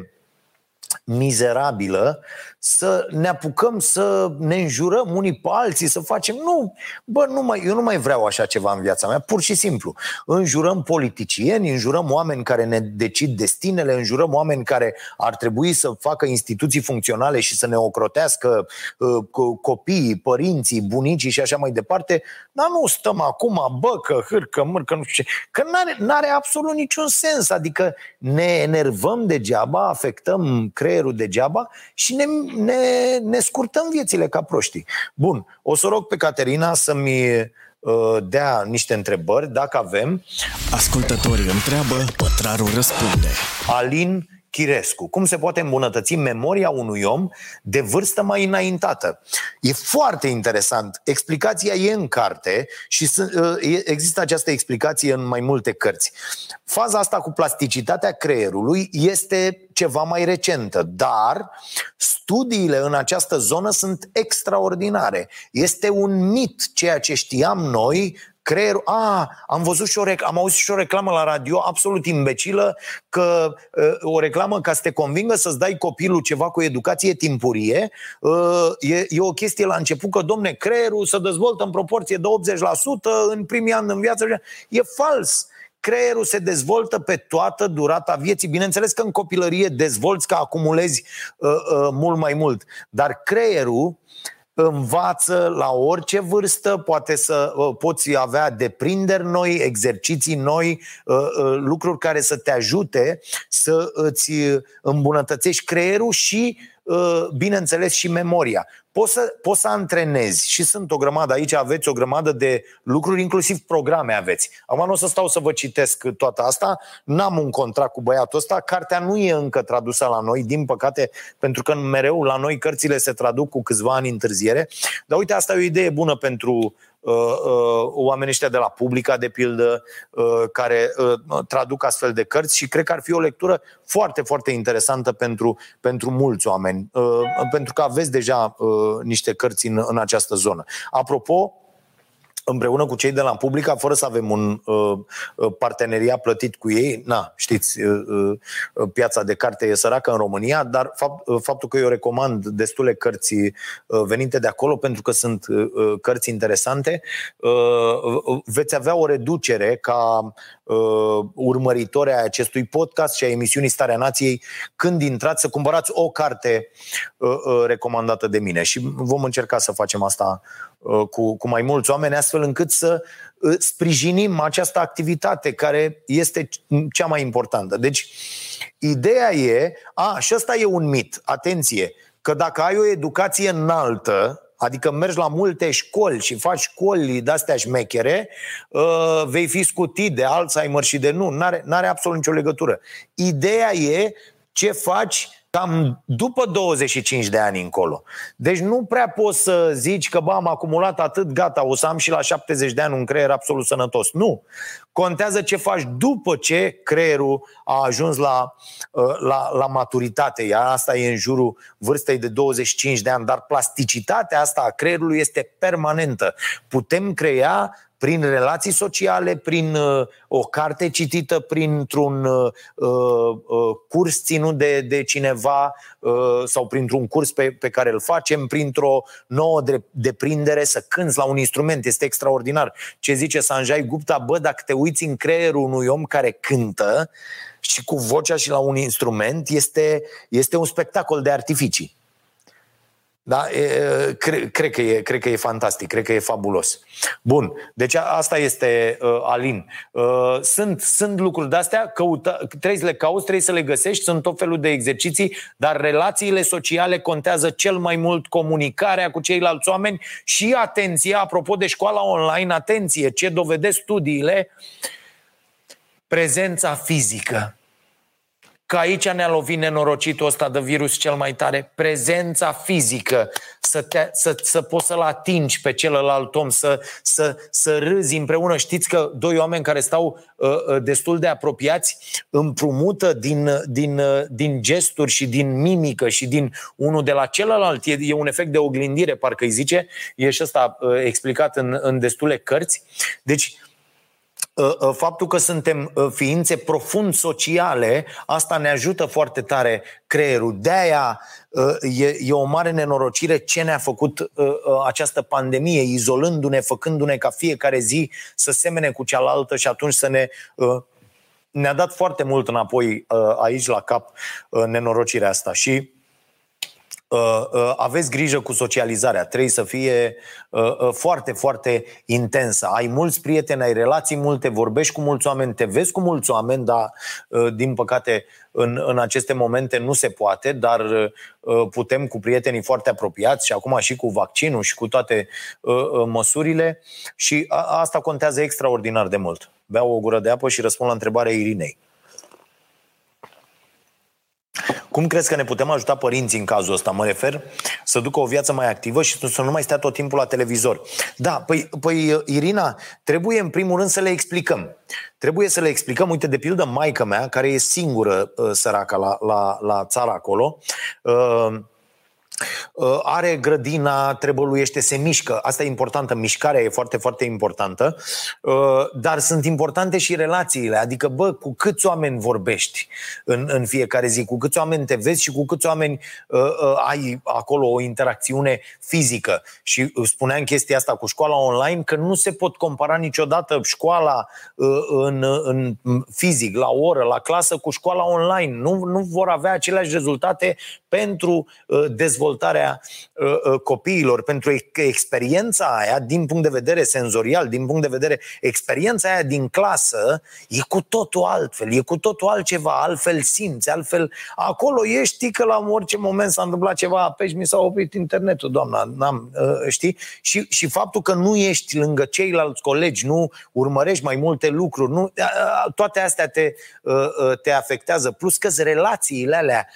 mizerabilă să ne apucăm să ne înjurăm unii pe alții, să facem... Nu, bă, nu mai, eu nu mai vreau așa ceva în viața mea, pur și simplu. Înjurăm politicieni, înjurăm oameni care ne decid destinele, înjurăm oameni care ar trebui să facă instituții funcționale și să ne ocrotească uh, copiii, părinții, bunicii și așa mai departe, dar nu stăm acum, bă, că hârcă, mârcă, nu știu ce, că n-are, n-are absolut niciun sens, adică ne enervăm degeaba, afectăm cre- creierul degeaba și ne, ne, ne scurtăm viețile ca proștii. Bun, o să rog pe Caterina să-mi uh, dea niște întrebări, dacă avem. Ascultătorii întreabă, pătrarul răspunde. Alin Chirescu. Cum se poate îmbunătăți memoria unui om de vârstă mai înaintată? E foarte interesant. Explicația e în carte și uh, există această explicație în mai multe cărți. Faza asta cu plasticitatea creierului este ceva mai recentă, dar studiile în această zonă sunt extraordinare. Este un mit ceea ce știam noi creierul... A, am văzut și o rec- am auzit și o reclamă la radio absolut imbecilă că uh, o reclamă ca să te convingă să-ți dai copilul ceva cu educație timpurie uh, e, e o chestie la început că, domne, creierul se dezvoltă în proporție de 80% în primii ani în viață. E fals creierul se dezvoltă pe toată durata vieții. Bineînțeles că în copilărie dezvolți, că acumulezi uh, uh, mult mai mult, dar creierul învață la orice vârstă, poate să uh, poți avea deprinderi noi, exerciții noi, uh, uh, lucruri care să te ajute să îți îmbunătățești creierul și Uh, bineînțeles, și memoria. Poți să, poți să antrenezi și sunt o grămadă, aici aveți o grămadă de lucruri, inclusiv programe aveți. Acum nu o să stau să vă citesc toată asta, n-am un contract cu băiatul ăsta, cartea nu e încă tradusă la noi, din păcate, pentru că mereu la noi cărțile se traduc cu câțiva ani întârziere. Dar uite, asta e o idee bună pentru Uh, uh, oamenii ăștia de la Publica, de pildă, uh, care traduc astfel de cărți și cred că ar fi o lectură foarte, foarte interesantă pentru, pentru mulți oameni, pentru că aveți deja niște cărți în, în această zonă. Apropo, împreună cu cei de la Publica, fără să avem un uh, uh, parteneriat plătit cu ei. Na, știți, uh, uh, piața de carte e săracă în România, dar fapt, uh, faptul că eu recomand destule cărți uh, venite de acolo, pentru că sunt uh, uh cărți interesante, uh, veți avea o reducere ca uh, urmăritori ai acestui podcast și a emisiunii Starea Nației când intrați să cumpărați o carte uh, uh, recomandată de mine. Și vom încerca să facem asta Uh, cu, cu mai mulți oameni, astfel încât să uh, sprijinim această activitate care este cea mai importantă. Deci, ideea e, a, și ăsta e un mit, atenție, că dacă ai o educație înaltă, adică mergi la multe școli și faci școli de-astea șmechere, uh, vei fi scutit de Alzheimer și de nu, n-are, n-are absolut nicio legătură. Ideea e ce faci cam după 25 de ani încolo. Deci nu prea poți să zici că, bă, am acumulat atât, gata, o să am și la 70 de ani un creier absolut sănătos. Nu. Contează ce faci după ce creierul a ajuns la, uh, la, la maturitate. Iar asta e în jurul vârstei de 25 de ani. Dar plasticitatea asta a creierului este permanentă. Putem crea prin relații sociale, prin uh, o carte citită, printr-un uh, uh, curs ținut de, de cineva uh, sau printr-un curs pe, pe care îl facem, printr-o nouă de, deprindere, să cânți la un instrument. Este extraordinar. Ce zice Sanjay Gupta? Bă, dacă te uiți în creierul unui om care cântă și cu vocea și la un instrument, este, este un spectacol de artificii. Da? E, cre, cred, că e, cred că e fantastic, cred că e fabulos. Bun, deci asta este uh, Alin. Uh, sunt, sunt lucruri de-astea, căuta, trebuie să le cauți, trebuie să le găsești, sunt tot felul de exerciții, dar relațiile sociale contează cel mai mult comunicarea cu ceilalți oameni și atenție, apropo de școala online, atenție, ce dovedesc studiile, prezența fizică că aici ne-a lovit nenorocitul ăsta de virus cel mai tare, prezența fizică, să, te, să, să poți să-l atingi pe celălalt om, să, să, să râzi împreună. Știți că doi oameni care stau uh, uh, destul de apropiați împrumută din, din, uh, din gesturi și din mimică și din unul de la celălalt. E, e un efect de oglindire, parcă îi zice. E și ăsta uh, explicat în, în destule cărți. Deci, Uh, uh, faptul că suntem uh, ființe profund sociale, asta ne ajută foarte tare creierul. De-aia e, e o mare nenorocire ce ne-a făcut această pandemie, izolându-ne, făcându-ne ca fiecare zi să semene cu cealaltă și atunci să ne ne-a dat foarte mult înapoi aici la cap nenorocirea asta și Uh, uh, aveți grijă cu socializarea, trebuie să fie uh, foarte, foarte intensă. Ai mulți prieteni, ai relații multe, vorbești cu mulți oameni, te vezi cu mulți oameni, dar din păcate în, în aceste momente nu se poate, dar putem cu prietenii foarte apropiați și acum și cu vaccinul și cu toate măsurile și asta contează extraordinar de mult. Beau o gură de apă și răspund la întrebarea Irinei. Cum crezi că ne putem ajuta părinții în cazul ăsta? Mă refer să ducă o viață mai activă și să nu mai stea tot timpul la televizor. Da, păi, păi Irina, trebuie în primul rând să le explicăm. Trebuie să le explicăm, uite, de pildă, maica mea, care e singură uh, săracă la, la, la țara acolo, uh, Uh, are grădina, trebăluiește, se mișcă. Asta e importantă, mișcarea e foarte, foarte importantă. Uh, dar sunt importante și relațiile. Adică, bă, cu câți oameni vorbești în, în fiecare zi, cu câți oameni te vezi și cu câți oameni uh, uh, ai acolo o interacțiune fizică. Și spuneam chestia asta cu școala online, că nu se pot compara niciodată școala uh, în, în fizic, la oră, la clasă, cu școala online. Nu, nu vor avea aceleași rezultate pentru uh, dezvoltare dezvoltarea uh, uh, copiilor, pentru experiența aia, din punct de vedere senzorial, din punct de vedere experiența aia din clasă, e cu totul altfel, e cu totul altceva, altfel simți, altfel acolo ești, că la orice moment s-a întâmplat ceva, apeși, mi s-a oprit internetul, doamna, n-am, uh, știi? Și, și faptul că nu ești lângă ceilalți colegi, nu urmărești mai multe lucruri, nu, toate astea te, te afectează, plus că relațiile alea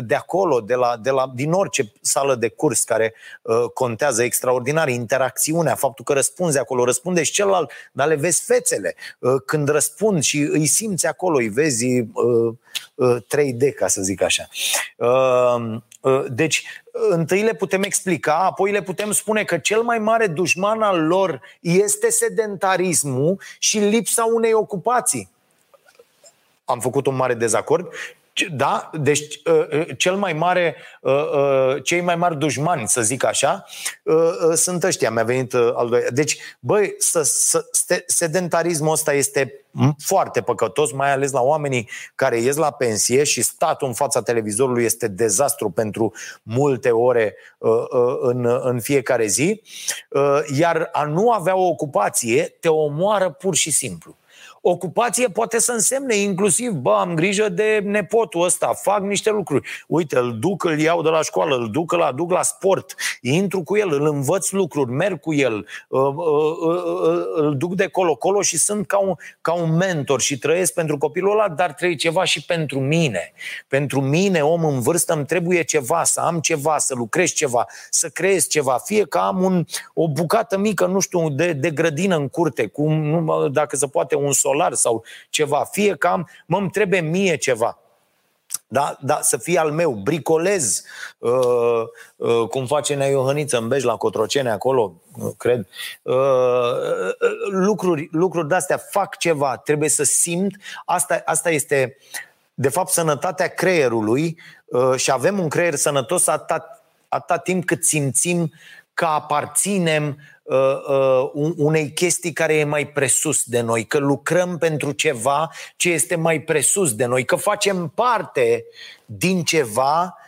de acolo, de la, de la, din orice sală de curs care uh, contează extraordinar, interacțiunea, faptul că răspunzi acolo, răspunde și celălalt, dar le vezi fețele. Uh, când răspund și îi simți acolo, îi vezi uh, uh, 3D, ca să zic așa. Uh, uh, deci, întâi le putem explica, apoi le putem spune că cel mai mare dușman al lor este sedentarismul și lipsa unei ocupații. Am făcut un mare dezacord da? Deci uh, uh, cel mai mare, uh, cei mai mari dușmani, să zic așa, sunt ăștia. Mi-a venit al doilea. Deci, băi, să, să, sedentarismul ăsta este foarte păcătos, mai ales la oamenii care ies la pensie și statul în fața televizorului este dezastru pentru multe ore în, în fiecare zi. Iar a nu avea o ocupație te omoară pur și simplu. Ocupație poate să însemne inclusiv, bă, am grijă de nepotul ăsta, fac niște lucruri. Uite, îl duc, îl iau de la școală, îl duc, îl aduc la sport, intru cu el, îl învăț lucruri, merg cu el, uh, uh, uh, îl duc de colo-colo și sunt ca un, ca un mentor și trăiesc pentru copilul ăla, dar trebuie ceva și pentru mine. Pentru mine, om în vârstă, îmi trebuie ceva, să am ceva, să lucrez ceva, să creez ceva, fie că am un, o bucată mică, nu știu, de, de grădină în curte, cu, nu, dacă se poate, un sol solar sau ceva, fie că am, mă, îmi trebuie mie ceva. Da, da, să fie al meu, bricolez, uh, uh, cum face Nea Iohăniță în Bej la Cotrocene acolo, uh, cred. Uh, uh, lucruri, lucruri de-astea, fac ceva, trebuie să simt, asta, asta este, de fapt, sănătatea creierului uh, și avem un creier sănătos atât, atât timp cât simțim că aparținem uh, uh, unei chestii care e mai presus de noi, că lucrăm pentru ceva ce este mai presus de noi, că facem parte din ceva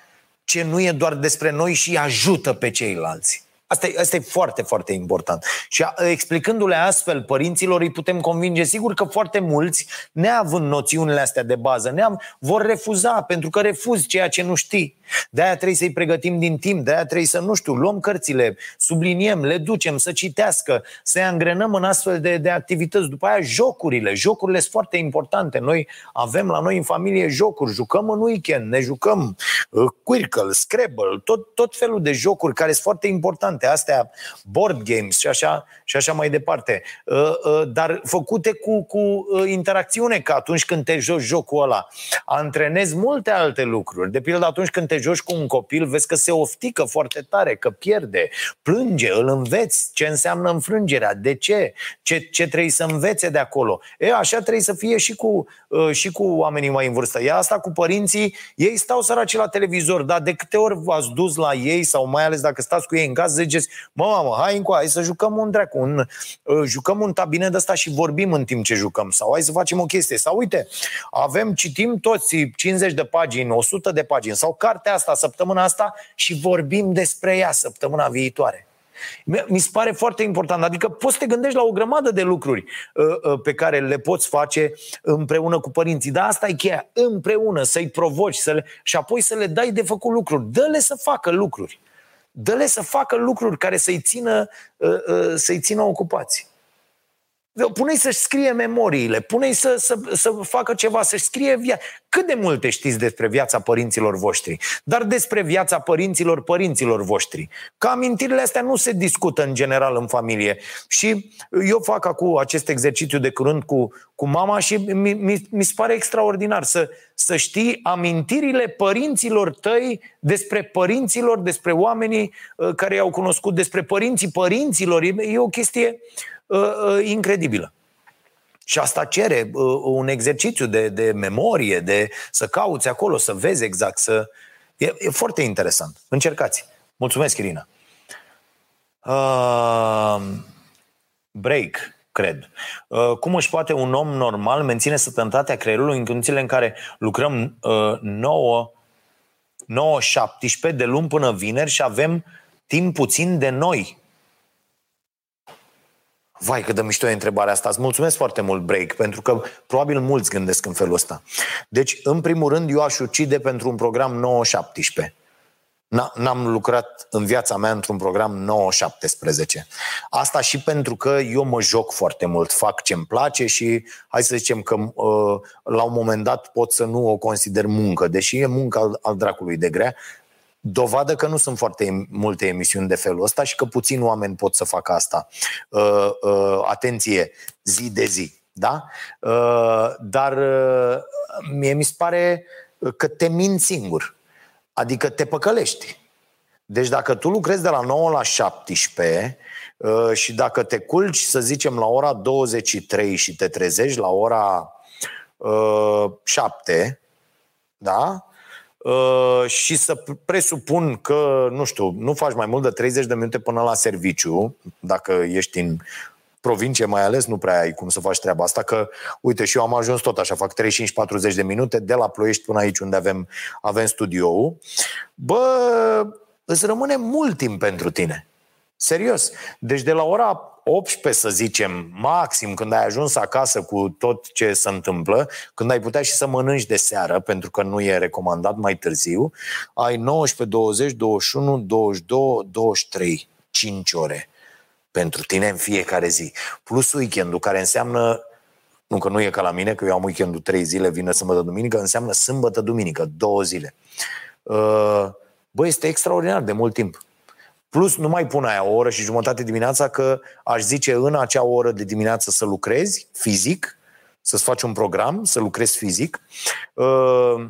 ce nu e doar despre noi și ajută pe ceilalți. Asta e, asta e foarte, foarte important. Și explicându-le astfel părinților, îi putem convinge, sigur că foarte mulți, neavând noțiunile astea de bază, neam, vor refuza, pentru că refuzi ceea ce nu știi. De-aia trebuie să-i pregătim din timp, de-aia trebuie să, nu știu, luăm cărțile, subliniem, le ducem să citească, să-i angrenăm în astfel de, de activități. După aia, jocurile. Jocurile sunt foarte importante. Noi avem la noi în familie jocuri, jucăm în weekend, ne jucăm uh, Quirkle, Scrabble, tot, tot felul de jocuri care sunt foarte importante. Astea, board games și așa, și așa mai departe. Uh, uh, dar făcute cu, cu interacțiune, că atunci când te joci jocul ăla, antrenezi multe alte lucruri. De pildă, atunci când te te joci cu un copil, vezi că se oftică foarte tare, că pierde, plânge, îl înveți ce înseamnă înfrângerea, de ce, ce, ce trebuie să învețe de acolo. E, așa trebuie să fie și cu, uh, și cu oamenii mai în vârstă. E asta cu părinții, ei stau săraci la televizor televizor, dar de câte ori v-ați dus la ei sau mai ales dacă stați cu ei în casă, ziceți, mă, mamă, hai încoa, hai să jucăm un dracu, un, uh, jucăm un tabinet de ăsta și vorbim în timp ce jucăm sau hai să facem o chestie. Sau uite, avem, citim toți 50 de pagini, 100 de pagini sau cartea asta săptămâna asta și vorbim despre ea săptămâna viitoare. Mi se pare foarte important. Adică poți să te gândești la o grămadă de lucruri uh, uh, pe care le poți face împreună cu părinții. Dar asta e cheia. Împreună, să-i provoci să le... și apoi să le dai de făcut lucruri. Dă-le să facă lucruri. Dă-le să facă lucruri care să-i țină, uh, să-i țină ocupați. Pune-i să-și scrie memoriile, pune-i să, să, să facă ceva, să-și scrie viața. Cât de multe știți despre viața părinților voștri, dar despre viața părinților părinților voștri. Că amintirile astea nu se discută în general în familie. Și eu fac acum acest exercițiu de curând cu, cu mama și mi, mi, mi se pare extraordinar să, să știi amintirile părinților tăi despre părinților, despre oamenii uh, care i-au cunoscut, despre părinții părinților. E, e o chestie uh, uh, incredibilă. Și asta cere uh, un exercițiu de, de memorie, de să cauți acolo, să vezi exact, să... E, e foarte interesant. Încercați. Mulțumesc, Irina. Uh, break, cred. Uh, cum își poate un om normal menține sătănătatea creierului în condițiile în care lucrăm uh, 9, 9, 17 de luni până vineri și avem timp puțin de noi? Vai, cât de mișto e întrebarea asta. Îți mulțumesc foarte mult, Break, pentru că probabil mulți gândesc în felul ăsta. Deci, în primul rând, eu aș ucide pentru un program 9-17. N-am lucrat în viața mea într-un program 9-17. Asta și pentru că eu mă joc foarte mult, fac ce-mi place și hai să zicem că uh, la un moment dat pot să nu o consider muncă, deși e muncă al, al dracului de grea, Dovadă că nu sunt foarte multe emisiuni de felul ăsta și că puțini oameni pot să facă asta. Uh, uh, atenție, zi de zi. Da? Uh, dar uh, mie mi se pare că te min singur. Adică te păcălești. Deci dacă tu lucrezi de la 9 la 17 uh, și dacă te culci, să zicem, la ora 23 și te trezești la ora uh, 7, da? Uh, și să presupun că, nu știu, nu faci mai mult de 30 de minute până la serviciu, dacă ești în provincie mai ales, nu prea ai cum să faci treaba asta, că, uite, și eu am ajuns tot așa, fac 35-40 de minute de la Ploiești până aici unde avem, avem studioul. Bă, îți rămâne mult timp pentru tine. Serios. Deci de la ora 18, să zicem, maxim, când ai ajuns acasă cu tot ce se întâmplă, când ai putea și să mănânci de seară, pentru că nu e recomandat mai târziu, ai 19, 20, 21, 22, 23, 5 ore pentru tine în fiecare zi. Plus weekendul, care înseamnă nu că nu e ca la mine, că eu am weekendul 3 zile, vină sâmbătă, duminică, înseamnă sâmbătă, duminică, două zile. Uh, bă, este extraordinar de mult timp. Plus, nu mai pun aia o oră și jumătate dimineața că aș zice în acea oră de dimineață să lucrezi fizic, să-ți faci un program, să lucrezi fizic. Uh,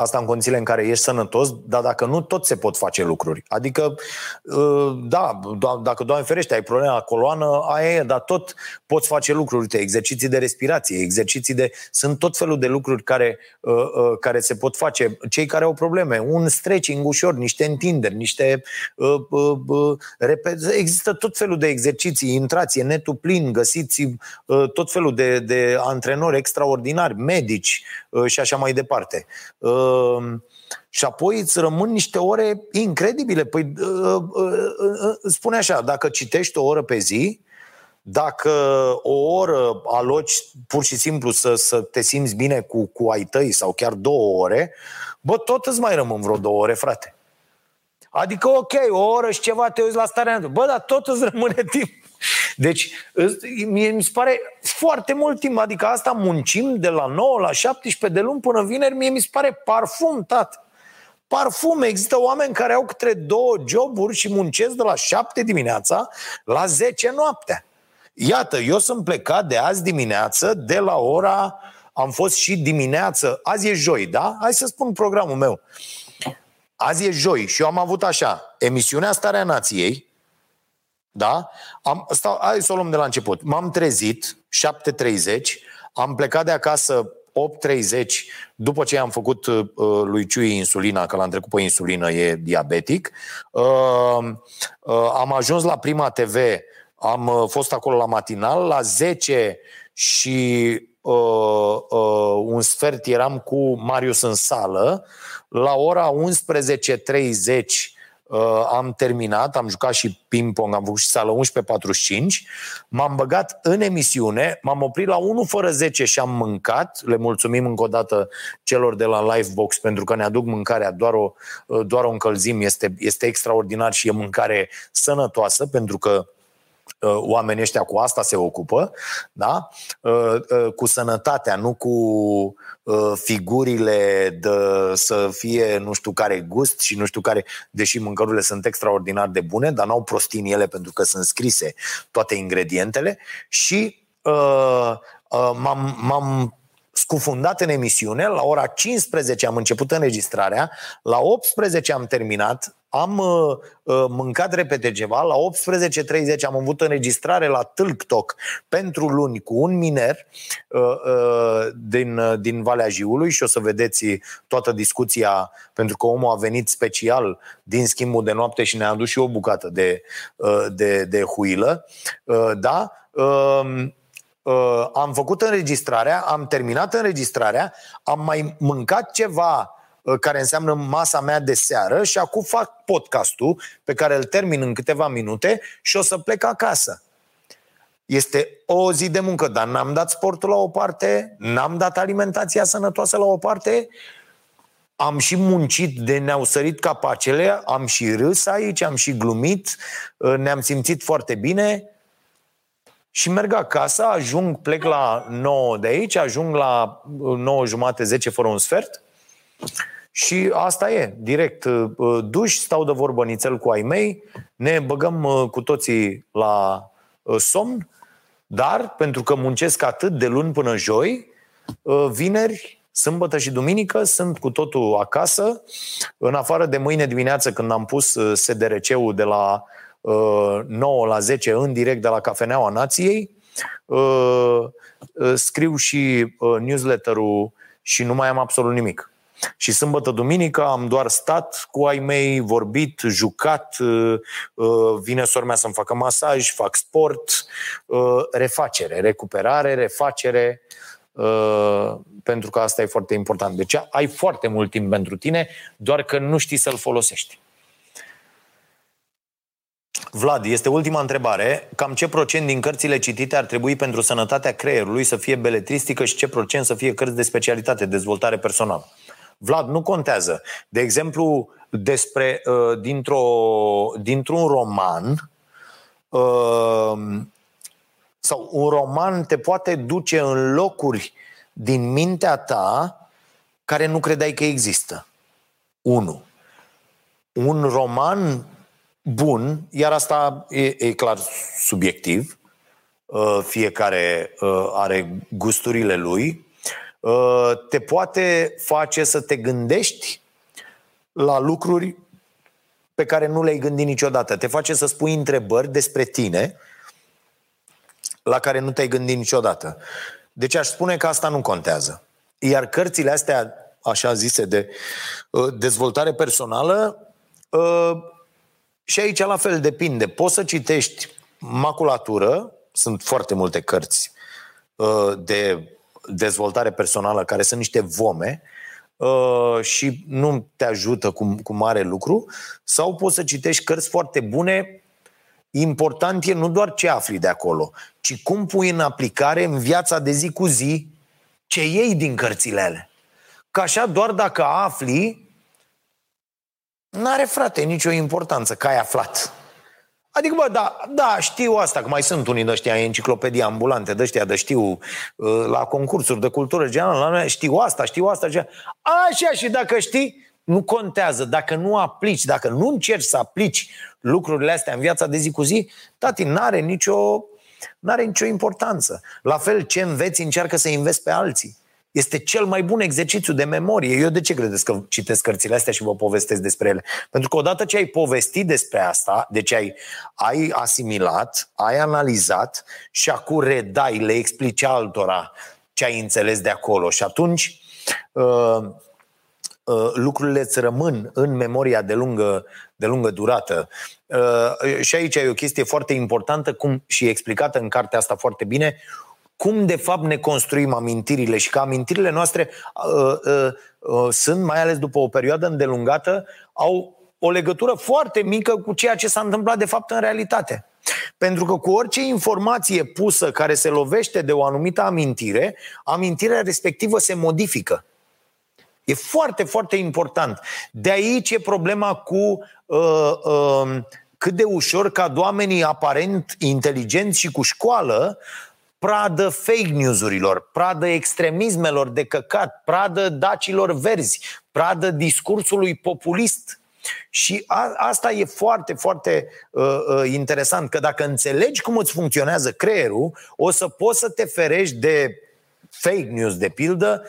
Asta în condițiile în care ești sănătos, dar dacă nu, tot se pot face lucruri. Adică, uh, da, dacă, Doamne ferește, ai problema la coloană, aia e, dar tot poți face lucruri. Uite, exerciții de respirație, exerciții de... Sunt tot felul de lucruri care, uh, uh, care se pot face. Cei care au probleme, un stretching ușor, niște întinderi, niște... Există tot felul de exerciții, intrați, e netul plin, găsiți tot felul de, de antrenori extraordinari, medici și așa mai departe. Ehm, și apoi îți rămân niște ore incredibile. Păi, uh, uh, uh, spune așa, dacă citești o oră pe zi, dacă o oră aloci pur și simplu să, să te simți bine cu, cu ai tăi sau chiar două ore, bă, tot îți mai rămân vreo două ore, frate. Adică, ok, o oră și ceva te uiți la starea Bă, dar tot îți rămâne timp. Deci, mie mi se pare foarte mult timp. Adică asta muncim de la 9 la 17 de luni până vineri. Mie mi se pare parfum, tată. Parfum. Există oameni care au câte două joburi și muncesc de la 7 dimineața la 10 noaptea. Iată, eu sunt plecat de azi dimineață de la ora... Am fost și dimineață, azi e joi, da? Hai să spun programul meu. Azi e joi și eu am avut așa, emisiunea Starea Nației, da? Am, stau, hai să o luăm de la început. M-am trezit, 7.30, am plecat de acasă 8.30, după ce am făcut uh, lui Ciui insulina, că l-am trecut pe insulină, e diabetic, uh, uh, am ajuns la Prima TV, am uh, fost acolo la matinal, la 10 și uh, uh, un sfert eram cu Marius în sală, la ora 11.30 Uh, am terminat, am jucat și ping-pong, am făcut și sală 11.45, m-am băgat în emisiune, m-am oprit la 1 fără 10 și am mâncat, le mulțumim încă o dată celor de la Livebox pentru că ne aduc mâncarea, doar o, uh, doar o încălzim, este, este extraordinar și e mâncare sănătoasă pentru că Uh, oamenii ăștia cu asta se ocupă, da? Uh, uh, cu sănătatea, nu cu figurile de să fie nu știu care gust și nu știu care, deși mâncărurile sunt extraordinar de bune, dar n-au prostii în ele pentru că sunt scrise toate ingredientele și uh, uh, m-am, m-am scufundat în emisiune, la ora 15 am început înregistrarea, la 18 am terminat, am uh, uh, mâncat repede ceva, la 18.30 am avut înregistrare la TikTok pentru luni cu un miner uh, uh, din, uh, din Valea Jiului și o să vedeți toată discuția, pentru că omul a venit special din schimbul de noapte și ne-a adus și o bucată de, uh, de, de huilă. Uh, da? Uh, uh, am făcut înregistrarea, am terminat înregistrarea, am mai mâncat ceva uh, care înseamnă masa mea de seară și acum fac podcastul pe care îl termin în câteva minute și o să plec acasă. Este o zi de muncă, dar n-am dat sportul la o parte, n-am dat alimentația sănătoasă la o parte, am și muncit de ne-au sărit capacele, am și râs aici, am și glumit, uh, ne-am simțit foarte bine, și merg acasă, ajung, plec la 9 de aici, ajung la 9 jumate, 10 fără un sfert și asta e, direct, uh, duș, stau de vorbă nițel cu ai mei, ne băgăm uh, cu toții la uh, somn, dar pentru că muncesc atât de luni până joi, vineri, sâmbătă și duminică sunt cu totul acasă, în afară de mâine dimineață când am pus SDRC-ul de la 9 uh, la 10 în direct de la Cafeneaua Nației. Uh, uh, scriu și newsletter-ul și nu mai am absolut nimic. Și sâmbătă, duminică am doar stat cu ai mei, vorbit, jucat, vine sora mea să-mi facă masaj, fac sport, refacere, recuperare, refacere, pentru că asta e foarte important. Deci ai foarte mult timp pentru tine, doar că nu știi să-l folosești. Vlad, este ultima întrebare. Cam ce procent din cărțile citite ar trebui pentru sănătatea creierului să fie beletristică și ce procent să fie cărți de specialitate, dezvoltare personală? Vlad, nu contează. De exemplu, despre uh, dintr-o, dintr-un roman uh, sau un roman te poate duce în locuri din mintea ta care nu credeai că există. 1. Un roman bun, iar asta e, e clar subiectiv, uh, fiecare uh, are gusturile lui, uh, te poate face să te gândești la lucruri pe care nu le-ai gândit niciodată. Te face să spui întrebări despre tine la care nu te-ai gândit niciodată. Deci aș spune că asta nu contează. Iar cărțile astea, așa zise, de dezvoltare personală, și aici la fel depinde. Poți să citești maculatură, sunt foarte multe cărți uh, de dezvoltare personală care sunt niște vome uh, și nu te ajută cu, cu mare lucru, sau poți să citești cărți foarte bune. Important e nu doar ce afli de acolo, ci cum pui în aplicare în viața de zi cu zi ce iei din cărțile alea. Că așa doar dacă afli, N-are, frate, nicio importanță că ai aflat. Adică, bă, da, da, știu asta, că mai sunt unii de ăștia enciclopedii ambulante, de ăștia de știu uh, la concursuri de cultură generală, la știu asta, știu asta, așa. Așa, și dacă știi, nu contează. Dacă nu aplici, dacă nu încerci să aplici lucrurile astea în viața de zi cu zi, tati, n-are nicio, n-are nicio importanță. La fel, ce înveți, încearcă să înveți pe alții. Este cel mai bun exercițiu de memorie. Eu de ce credeți că citesc cărțile astea și vă povestesc despre ele? Pentru că odată ce ai povestit despre asta, deci ai, ai asimilat, ai analizat și acum redai, le explici altora ce ai înțeles de acolo. Și atunci uh, uh, lucrurile îți rămân în memoria de lungă, de lungă durată. Uh, și aici e o chestie foarte importantă cum, și explicată în cartea asta foarte bine, cum de fapt ne construim amintirile și că amintirile noastre uh, uh, uh, sunt, mai ales după o perioadă îndelungată, au o legătură foarte mică cu ceea ce s-a întâmplat de fapt în realitate. Pentru că cu orice informație pusă care se lovește de o anumită amintire, amintirea respectivă se modifică. E foarte, foarte important. De aici e problema cu uh, uh, cât de ușor ca oamenii aparent inteligenți și cu școală pradă fake news-urilor, pradă extremismelor de căcat, pradă dacilor verzi, pradă discursului populist. Și a, asta e foarte, foarte uh, uh, interesant, că dacă înțelegi cum îți funcționează creierul, o să poți să te ferești de fake news, de pildă,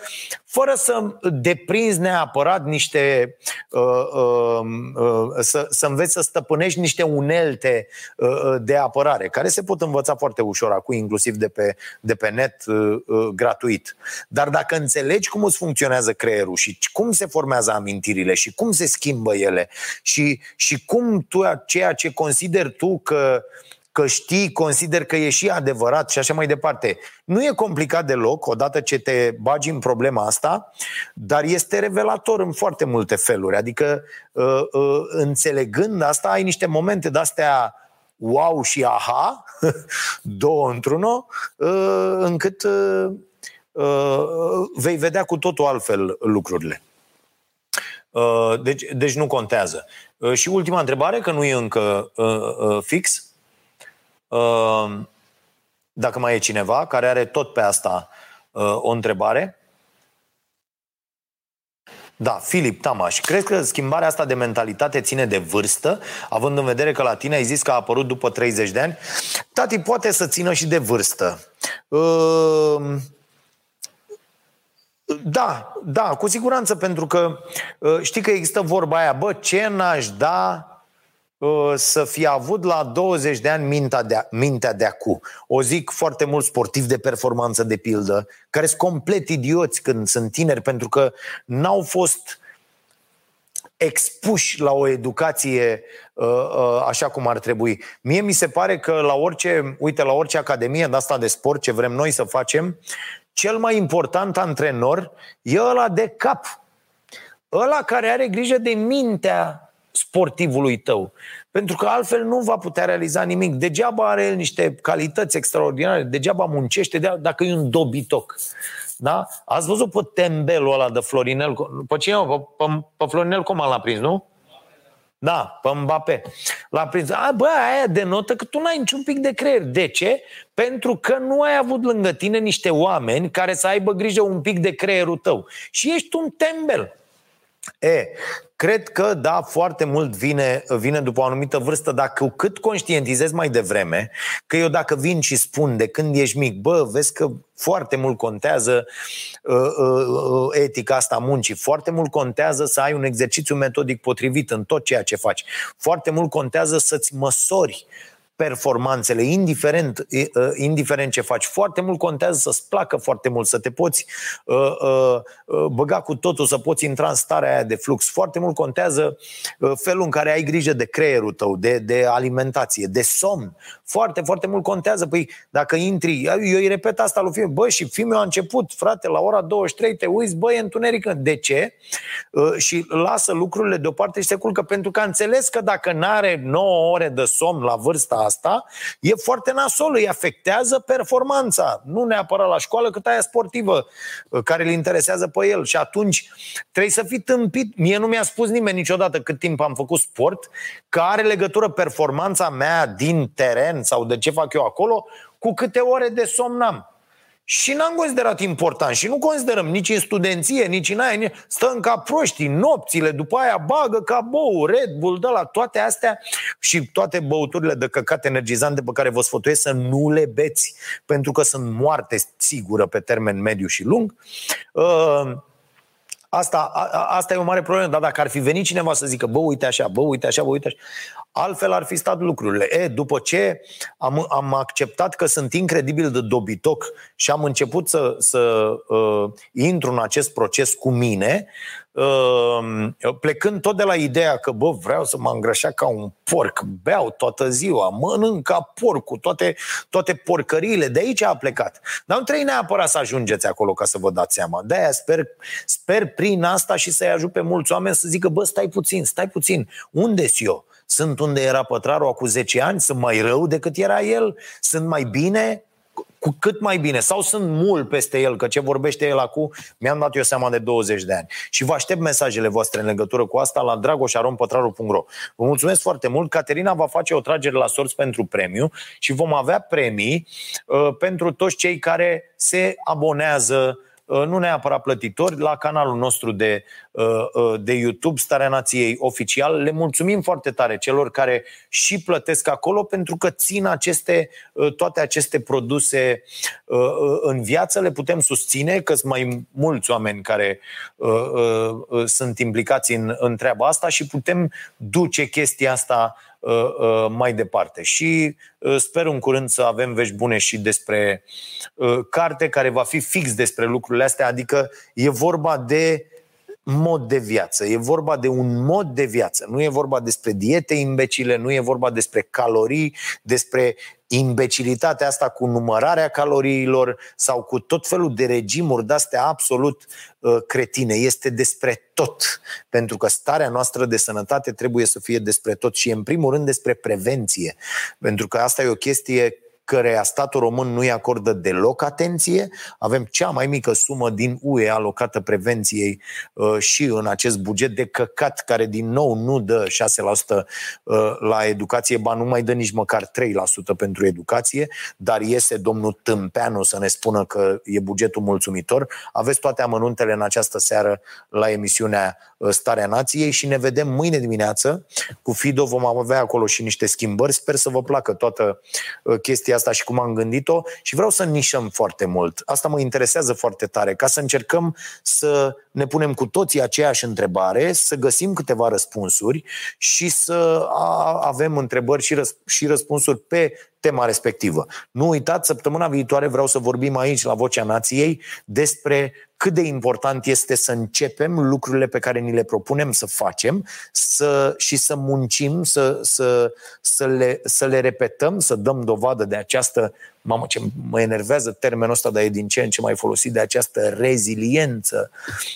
fără să deprinzi neapărat niște. Uh, uh, uh, să, să înveți să stăpânești niște unelte uh, de apărare, care se pot învăța foarte ușor acum, inclusiv de pe, de pe net uh, uh, gratuit. Dar dacă înțelegi cum îți funcționează creierul și cum se formează amintirile și cum se schimbă ele și, și cum tu, ceea ce consideri tu că uh, că știi, consider că e și adevărat și așa mai departe. Nu e complicat deloc, odată ce te bagi în problema asta, dar este revelator în foarte multe feluri. Adică, uh, uh, înțelegând asta, ai niște momente de-astea wow și aha, două într-unul, uh, încât vei vedea cu totul altfel lucrurile. Deci, deci nu contează. Și ultima întrebare, că nu e încă fix. Ehm, dacă mai e cineva care are tot pe asta uh, o întrebare. Da, Filip Tamaș, crezi că schimbarea asta de mentalitate ține de vârstă, având în vedere că la tine ai zis că a apărut după 30 de ani? Tati, poate să țină și de vârstă. Uh, da, da, cu siguranță, pentru că uh, știi că există vorba aia, bă, ce n-aș da Uh, să fi avut la 20 de ani mintea de, mintea de acu. O zic foarte mult sportivi de performanță, de pildă, care sunt complet idioți când sunt tineri pentru că n-au fost expuși la o educație uh, uh, așa cum ar trebui. Mie mi se pare că la orice, uite, la orice academie de asta de sport, ce vrem noi să facem, cel mai important antrenor e ăla de cap. Ăla care are grijă de mintea sportivului tău. Pentru că altfel nu va putea realiza nimic. Degeaba are el niște calități extraordinare, degeaba muncește dacă e un dobitoc. Da? Ați văzut pe tembelul ăla de Florinel? Pe cine? Pe, pe, pe Florinel cum l-a prins, nu? Da, pe Mbappé. L-a prins. A, bă, aia denotă că tu n-ai niciun pic de creier. De ce? Pentru că nu ai avut lângă tine niște oameni care să aibă grijă un pic de creierul tău. Și ești un tembel. E, cred că, da, foarte mult vine, vine după o anumită vârstă, dar cu cât conștientizez mai devreme, că eu dacă vin și spun de când ești mic, bă, vezi că foarte mult contează uh, uh, uh, etica asta muncii, foarte mult contează să ai un exercițiu metodic potrivit în tot ceea ce faci, foarte mult contează să-ți măsori performanțele, indiferent, ă, indiferent ce faci. Foarte mult contează să-ți placă foarte mult, să te poți uh, uh, băga cu totul, să poți intra în starea aia de flux. Foarte mult contează uh, felul în care ai grijă de creierul tău, de, de alimentație, de somn. Foarte, foarte mult contează. Păi, dacă intri, eu îi repet asta lui Fimiu, bă, și Fimiu a început, frate, la ora 23, te uiți, bă, e întuneric. De ce? Uh, și lasă lucrurile deoparte și se culcă, pentru că a înțeles că dacă n-are 9 ore de somn la vârsta asta, e foarte nasol, îi afectează performanța. Nu neapărat la școală, cât aia sportivă uh, care îl interesează pe el. Și atunci trebuie să fii tâmpit. Mie nu mi-a spus nimeni niciodată cât timp am făcut sport, că are legătură performanța mea din teren sau de ce fac eu acolo, cu câte ore de somn am. Și n-am considerat important și nu considerăm nici în studenție, nici în aia. Stăm ca proștii, nopțile, după aia bagă ca bou, Red Bull, de la toate astea și toate băuturile de căcat energizante pe care vă sfătuiesc să nu le beți, pentru că sunt moarte sigură pe termen mediu și lung. Uh, Asta, a, asta e o mare problemă, dar dacă ar fi venit cineva să zică, bă, uite așa, bă, uite așa, bă, uite așa, Altfel ar fi stat lucrurile. E, după ce am, am acceptat că sunt incredibil de dobitoc și am început să, să uh, intru în acest proces cu mine, uh, plecând tot de la ideea că, bă, vreau să mă îngrășa ca un porc, beau toată ziua, mănânc ca porc cu toate, toate porcăriile, de aici a plecat. Dar nu trebuie neapărat să ajungeți acolo ca să vă dați seama. De-aia sper, sper prin asta și să-i ajut pe mulți oameni să zică, bă, stai puțin, stai puțin, unde-s eu? Sunt unde era pătrarul acum 10 ani? Sunt mai rău decât era el? Sunt mai bine? Cu cât mai bine. Sau sunt mult peste el, că ce vorbește el acum, mi-am dat eu seama de 20 de ani. Și vă aștept mesajele voastre în legătură cu asta la dragoșarompătraru.ro Vă mulțumesc foarte mult. Caterina va face o tragere la sorți pentru premiu și vom avea premii uh, pentru toți cei care se abonează Uh, nu neapărat plătitori, la canalul nostru de, uh, uh, de YouTube, Starea Nației Oficial. Le mulțumim foarte tare celor care și plătesc acolo pentru că țin aceste, toate aceste produse în viață, le putem susține, că sunt mai mulți oameni care sunt implicați în, în treaba asta și putem duce chestia asta Uh, uh, mai departe. Și uh, sper în curând să avem vești bune și despre carte care va fi fix despre lucrurile astea, adică e vorba de mod de viață. E vorba de un mod de viață. Nu e vorba despre diete imbecile, nu e vorba despre calorii, despre imbecilitatea asta cu numărarea caloriilor sau cu tot felul de regimuri de-astea absolut uh, cretine. Este despre tot. Pentru că starea noastră de sănătate trebuie să fie despre tot și, în primul rând, despre prevenție. Pentru că asta e o chestie căreia statul român nu-i acordă deloc atenție. Avem cea mai mică sumă din UE alocată prevenției uh, și în acest buget de căcat, care din nou nu dă 6% uh, la educație, ba nu mai dă nici măcar 3% pentru educație, dar iese domnul Tâmpeanu să ne spună că e bugetul mulțumitor. Aveți toate amănuntele în această seară la emisiunea uh, Starea Nației și ne vedem mâine dimineață. Cu Fido vom avea acolo și niște schimbări. Sper să vă placă toată chestia asta și cum am gândit-o și vreau să nișăm foarte mult. Asta mă interesează foarte tare, ca să încercăm să ne punem cu toții aceeași întrebare, să găsim câteva răspunsuri și să avem întrebări și, răs- și răspunsuri pe tema respectivă. Nu uitați, săptămâna viitoare vreau să vorbim aici, la Vocea Nației, despre cât de important este să începem lucrurile pe care ni le propunem să facem să, și să muncim, să, să, să, le, să le repetăm, să dăm dovadă de această mamă ce mă enervează termenul ăsta, dar e din ce în ce mai folosit de această reziliență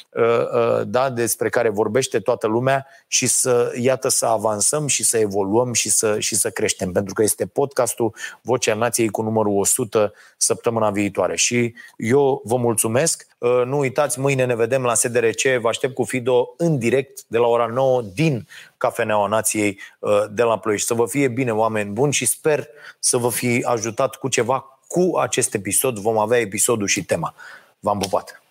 uh, uh, da, despre care vorbește toată lumea și să, iată, să avansăm și să evoluăm și să, și să creștem, pentru că este podcastul Vocea Nației cu numărul 100 săptămâna viitoare. Și eu vă mulțumesc. Uh, nu uitați, mâine ne vedem la SDRC, vă aștept cu Fido în direct de la ora 9 din Cafeneaua Nației de la Ploiești. Să vă fie bine, oameni buni, și sper să vă fi ajutat cu ceva cu acest episod. Vom avea episodul și tema. V-am pupat!